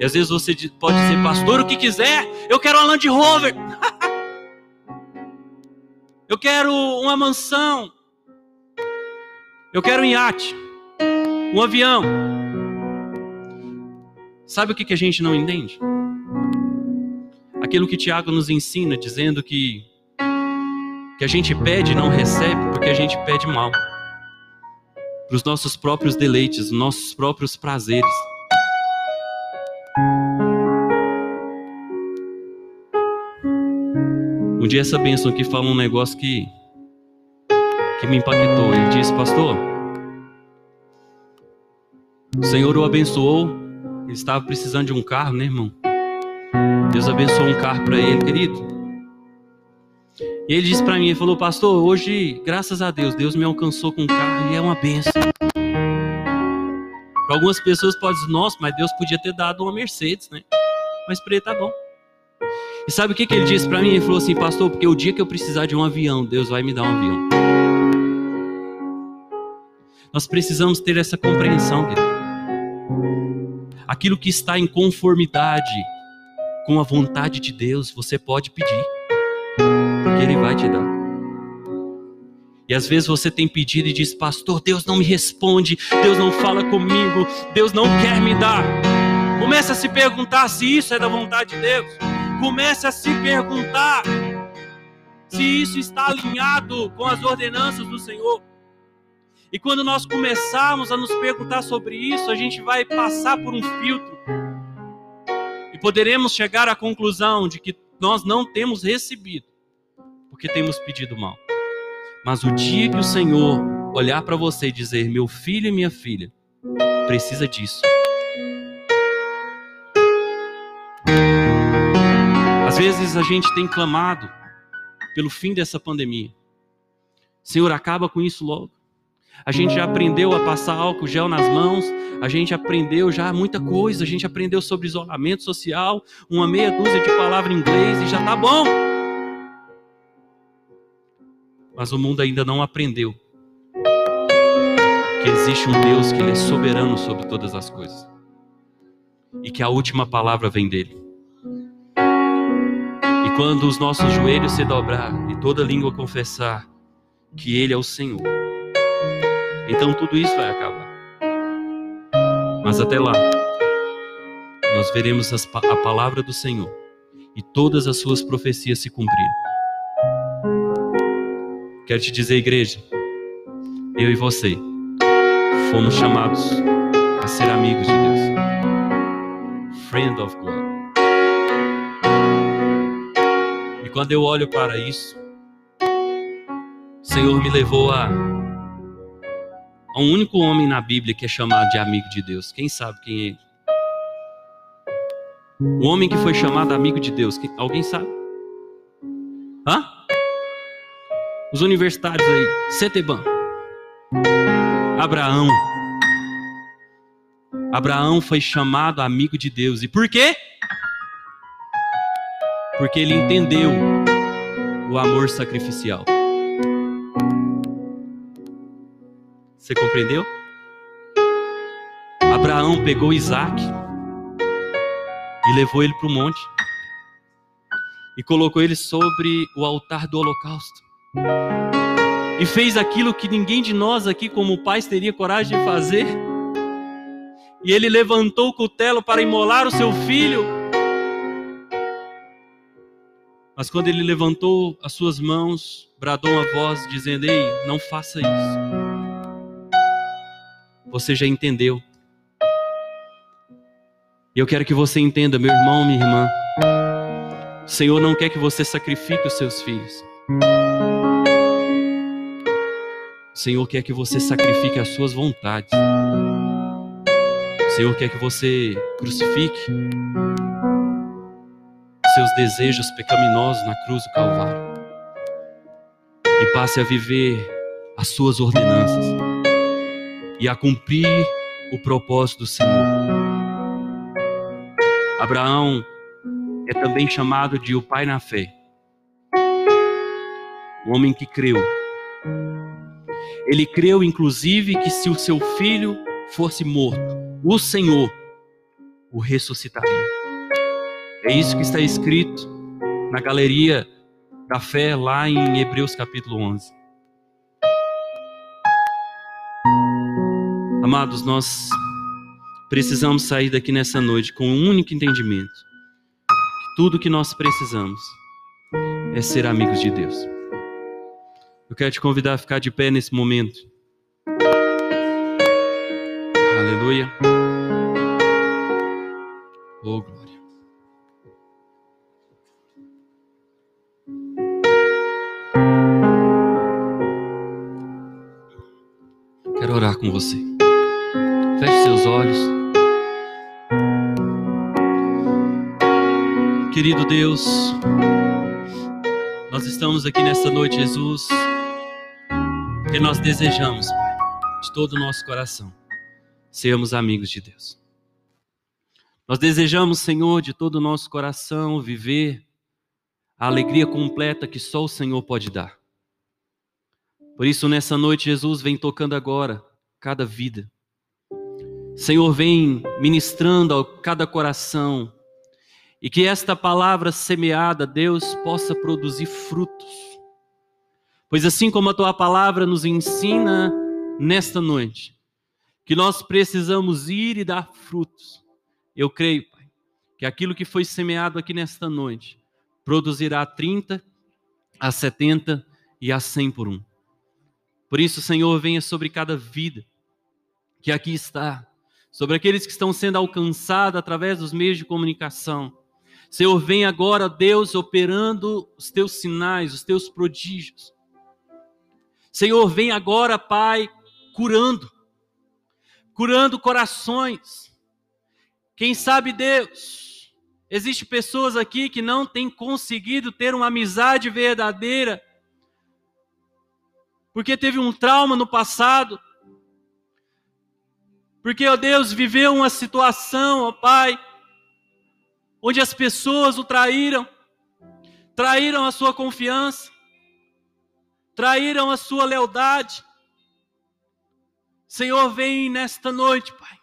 E às vezes você pode dizer, pastor, o que quiser, eu quero uma Land Rover. Eu quero uma mansão. Eu quero um iate. Um avião. Sabe o que, a gente não entende? Aquilo que Tiago nos ensina, dizendo que, que a gente pede e não recebe porque a gente pede mal. Para os nossos próprios deleites, os nossos próprios prazeres. Um dia essa bênção aqui fala um negócio que, que me impactou. Ele disse, pastor, o Senhor o abençoou. Ele estava precisando de um carro, né, irmão? Deus abençoou um carro para ele, querido. E ele disse para mim, ele falou, pastor, hoje, graças a Deus, Deus me alcançou com um carro e é uma bênção. Para algumas pessoas pode dizer, nossa, mas Deus podia ter dado uma Mercedes, né? Mas para ele tá bom. E sabe o que, que ele disse para mim? Ele falou assim, pastor, porque o dia que eu precisar de um avião, Deus vai me dar um avião. Nós precisamos ter essa compreensão, querido. Aquilo que está em conformidade com a vontade de Deus, você pode pedir, porque Ele vai te dar. E às vezes você tem pedido e diz, pastor, Deus não me responde, Deus não fala comigo, Deus não quer me dar. Comece a se perguntar se isso é da vontade de Deus. Comece a se perguntar se isso está alinhado com as ordenanças do Senhor. E quando nós começarmos a nos perguntar sobre isso, a gente vai passar por um filtro e poderemos chegar à conclusão de que nós não temos recebido porque temos pedido mal. Mas o dia que o Senhor olhar para você e dizer: Meu filho e minha filha, precisa disso Às vezes a gente tem clamado pelo fim dessa pandemia. Senhor, acaba com isso logo. A gente já aprendeu a passar álcool gel nas mãos, a gente aprendeu já muita coisa, a gente aprendeu sobre isolamento social, uma meia dúzia de palavras em inglês e já tá bom. Mas o mundo ainda não aprendeu que existe um Deus que ele é soberano sobre todas as coisas e que a última palavra vem dele quando os nossos joelhos se dobrar e toda língua confessar que Ele é o Senhor, então tudo isso vai acabar. Mas até lá, nós veremos a palavra do Senhor e todas as suas profecias se cumprir. Quero te dizer, igreja, eu e você fomos chamados a ser amigos de Deus. Friend of God. Quando eu olho para isso, o Senhor me levou a, a um único homem na Bíblia que é chamado de amigo de Deus. Quem sabe quem é? O homem que foi chamado amigo de Deus. Alguém sabe? Hã? Os universitários aí. Ceteban. Abraão. Abraão foi chamado amigo de Deus. E por quê? Porque ele entendeu o amor sacrificial. Você compreendeu? Abraão pegou Isaac e levou ele para o monte e colocou ele sobre o altar do holocausto. E fez aquilo que ninguém de nós aqui, como pais, teria coragem de fazer e ele levantou o cutelo para imolar o seu filho. Mas quando ele levantou as suas mãos, bradou uma voz dizendo: Ei, não faça isso. Você já entendeu. E eu quero que você entenda, meu irmão, minha irmã. O Senhor não quer que você sacrifique os seus filhos. O Senhor quer que você sacrifique as suas vontades. Senhor quer que você crucifique seus desejos pecaminosos na cruz do Calvário e passe a viver as suas ordenanças e a cumprir o propósito do Senhor. Abraão é também chamado de o pai na fé, o homem que creu. Ele creu, inclusive, que se o seu filho fosse morto, o Senhor o ressuscitaria. É isso que está escrito na galeria da fé lá em Hebreus capítulo 11. Amados, nós precisamos sair daqui nessa noite com um único entendimento: que tudo que nós precisamos é ser amigos de Deus. Eu quero te convidar a ficar de pé nesse momento. Aleluia. Oh, glória. Orar com você. Feche seus olhos. Querido Deus, nós estamos aqui nesta noite, Jesus, que nós desejamos, Pai, de todo o nosso coração, sermos amigos de Deus. Nós desejamos, Senhor, de todo o nosso coração viver a alegria completa que só o Senhor pode dar. Por isso, nessa noite, Jesus vem tocando agora cada vida. Senhor, vem ministrando a cada coração e que esta palavra semeada, Deus, possa produzir frutos. Pois assim como a tua palavra nos ensina nesta noite, que nós precisamos ir e dar frutos eu creio, Pai, que aquilo que foi semeado aqui nesta noite produzirá 30, a 70 e a 100 por um. Por isso, Senhor, venha sobre cada vida que aqui está, sobre aqueles que estão sendo alcançados através dos meios de comunicação. Senhor, vem agora, Deus, operando os teus sinais, os teus prodígios. Senhor, vem agora, Pai, curando, curando corações, quem sabe Deus? Existem pessoas aqui que não têm conseguido ter uma amizade verdadeira, porque teve um trauma no passado, porque, ó Deus, viveu uma situação, ó Pai, onde as pessoas o traíram, traíram a sua confiança, traíram a sua lealdade. Senhor, vem nesta noite, Pai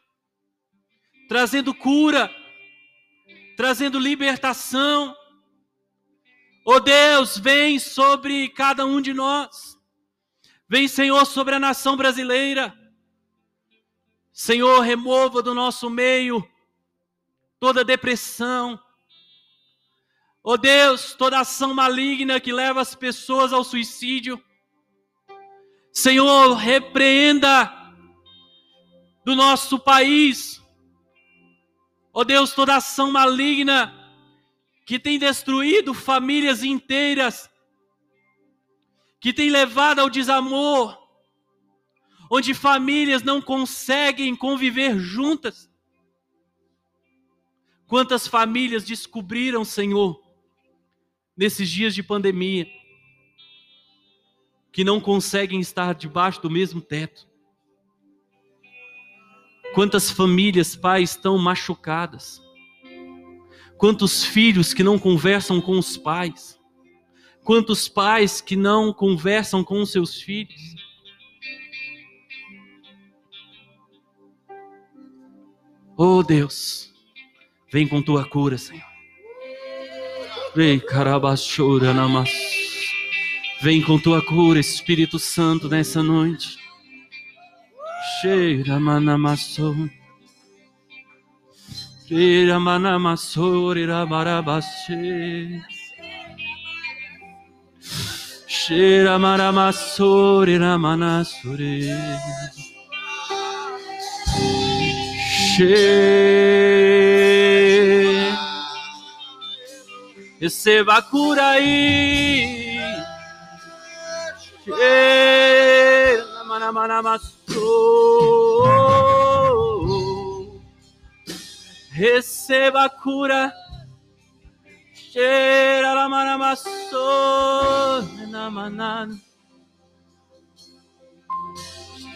trazendo cura, trazendo libertação. Oh Deus, vem sobre cada um de nós. Vem, Senhor, sobre a nação brasileira. Senhor, remova do nosso meio toda depressão. Oh Deus, toda ação maligna que leva as pessoas ao suicídio. Senhor, repreenda do nosso país Ó oh Deus, toda ação maligna que tem destruído famílias inteiras, que tem levado ao desamor, onde famílias não conseguem conviver juntas. Quantas famílias descobriram, Senhor, nesses dias de pandemia, que não conseguem estar debaixo do mesmo teto? Quantas famílias, Pai, estão machucadas? Quantos filhos que não conversam com os pais? Quantos pais que não conversam com os seus filhos? Oh Deus, vem com tua cura, Senhor. Vem, carabachora namas. Vem com tua cura, Espírito Santo, nessa noite. Cheira manamassou. Cheira manamassou, irabarabachê. Cheira maramassou, iramanassore. Receba a cura aí. Receba a cura. Cheira la manamassou, namanana.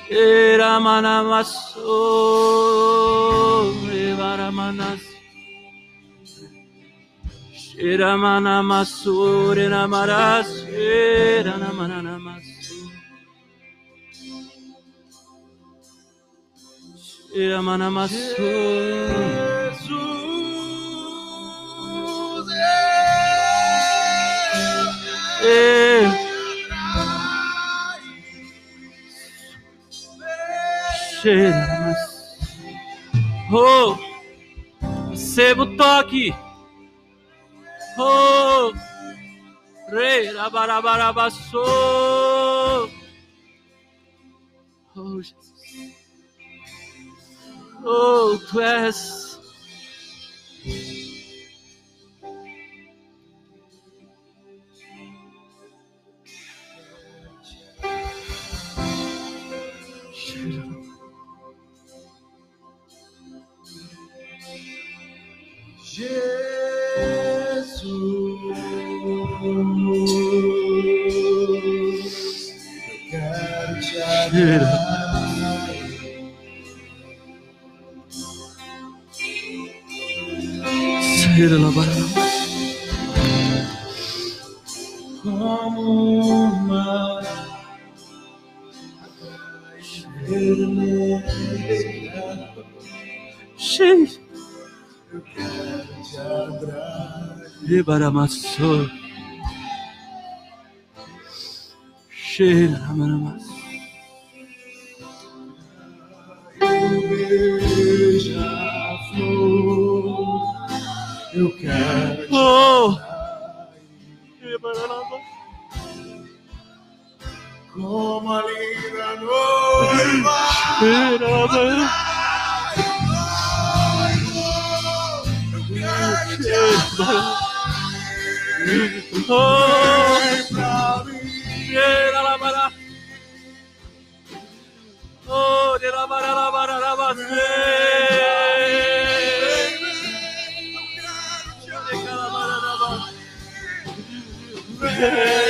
Era manamaso, era manas. Era manamaso, era maras, era manamaso. Era manamaso. Jesus. É. Oh, receba o toque. Oh, rei, rabarabarabassou. Oh, Jesus. Oh, tu és. Jesus, eu quero te adorar. Adorar. Ribaramassou. Cheira. Beija-flor. Eu quero Oh! como a linda noiva. Oh! Cheira, labarabarabassou. Oh, de labarabarabassou. Vem pra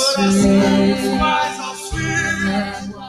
coração pais aos filhos.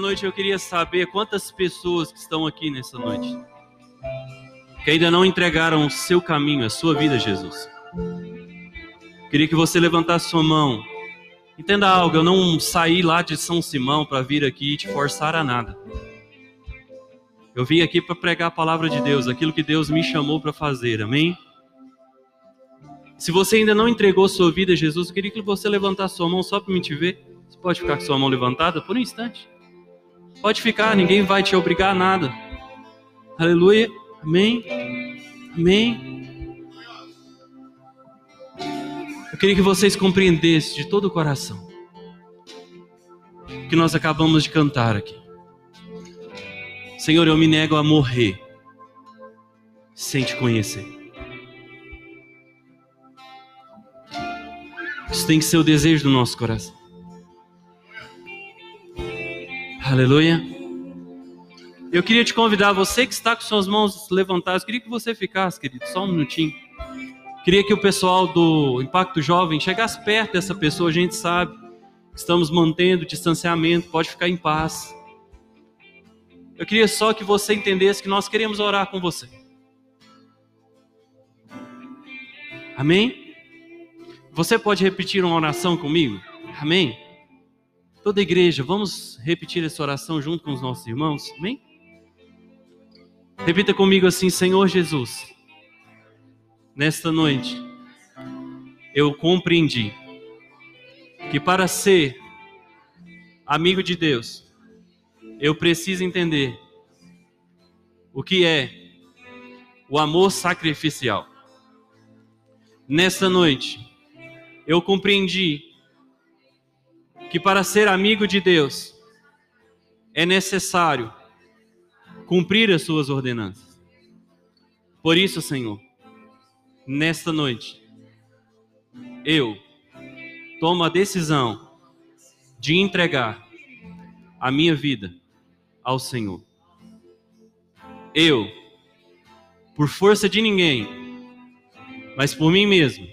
Noite eu queria saber quantas pessoas que estão aqui nessa noite que ainda não entregaram o seu caminho, a sua vida a Jesus. Queria que você levantasse sua mão. Entenda algo, eu não saí lá de São Simão para vir aqui e te forçar a nada. Eu vim aqui para pregar a palavra de Deus, aquilo que Deus me chamou para fazer, amém? Se você ainda não entregou sua vida a Jesus, eu queria que você levantasse sua mão só para me te ver. Você pode ficar com sua mão levantada por um instante. Pode ficar, ninguém vai te obrigar a nada. Aleluia. Amém. Amém. Eu queria que vocês compreendessem de todo o coração o que nós acabamos de cantar aqui. Senhor, eu me nego a morrer sem te conhecer. Isso tem que ser o desejo do nosso coração. Aleluia. Eu queria te convidar, você que está com suas mãos levantadas, queria que você ficasse, querido, só um minutinho. Queria que o pessoal do Impacto Jovem chegasse perto dessa pessoa, a gente sabe. Estamos mantendo o distanciamento, pode ficar em paz. Eu queria só que você entendesse que nós queremos orar com você. Amém? Você pode repetir uma oração comigo? Amém? Toda igreja, vamos repetir essa oração junto com os nossos irmãos? Amém? Repita comigo assim: Senhor Jesus, nesta noite, eu compreendi que para ser amigo de Deus, eu preciso entender o que é o amor sacrificial. Nesta noite, eu compreendi que para ser amigo de Deus é necessário cumprir as suas ordenanças. Por isso, Senhor, nesta noite, eu tomo a decisão de entregar a minha vida ao Senhor. Eu, por força de ninguém, mas por mim mesmo,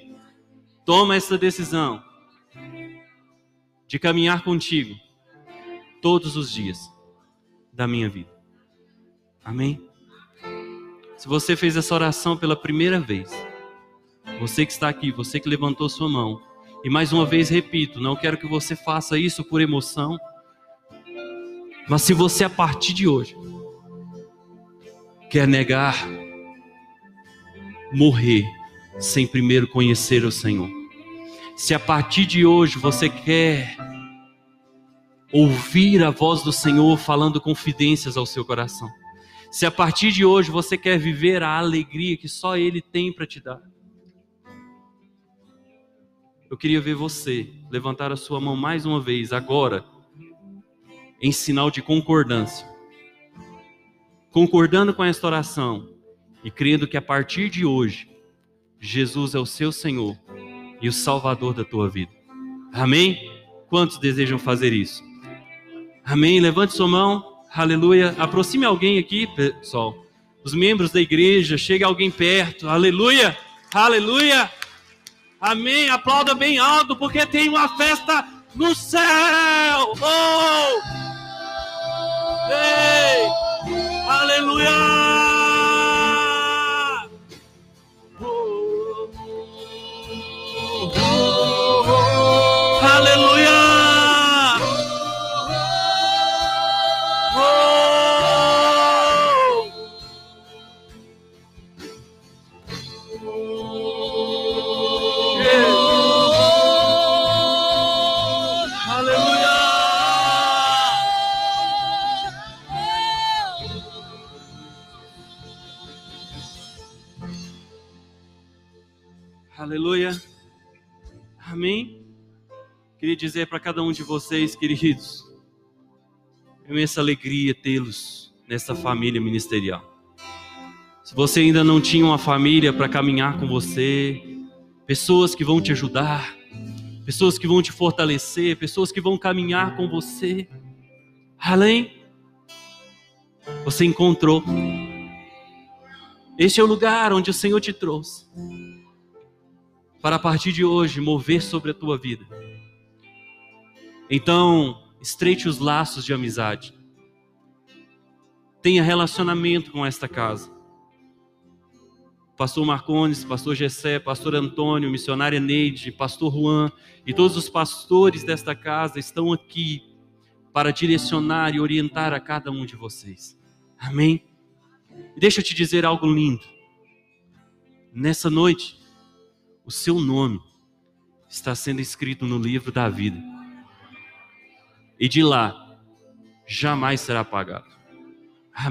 tomo essa decisão de caminhar contigo todos os dias da minha vida. Amém? Se você fez essa oração pela primeira vez, você que está aqui, você que levantou sua mão, e mais uma vez repito, não quero que você faça isso por emoção, mas se você a partir de hoje quer negar, morrer sem primeiro conhecer o Senhor, Se a partir de hoje você quer ouvir a voz do Senhor falando confidências ao seu coração, se a partir de hoje você quer viver a alegria que só Ele tem para te dar, eu queria ver você levantar a sua mão mais uma vez, agora, em sinal de concordância. Concordando com esta oração e crendo que a partir de hoje, Jesus é o seu Senhor e o Salvador da tua vida. Amém? Quantos desejam fazer isso? Amém? Levante sua mão. Aleluia. Aproxime alguém aqui, pessoal. Os membros da igreja, chega alguém perto. Aleluia. Aleluia. Amém. Aplauda bem alto, porque tem uma festa no céu. Oh! Ei! Aleluia! Queria dizer para cada um de vocês, queridos, é imensa alegria tê-los nessa família ministerial. Se você ainda não tinha uma família para caminhar com você, pessoas que vão te ajudar, pessoas que vão te fortalecer, pessoas que vão caminhar com você, além, você encontrou. Este é o lugar onde o Senhor te trouxe para a partir de hoje mover sobre a tua vida. Então, estreite os laços de amizade. Tenha relacionamento com esta casa. Pastor Marcones, Pastor Gessé, Pastor Antônio, Missionária Neide, Pastor Juan e todos os pastores desta casa estão aqui para direcionar e orientar a cada um de vocês. Amém? Deixa eu te dizer algo lindo. Nessa noite, o seu nome está sendo escrito no livro da vida. E de lá jamais será apagado.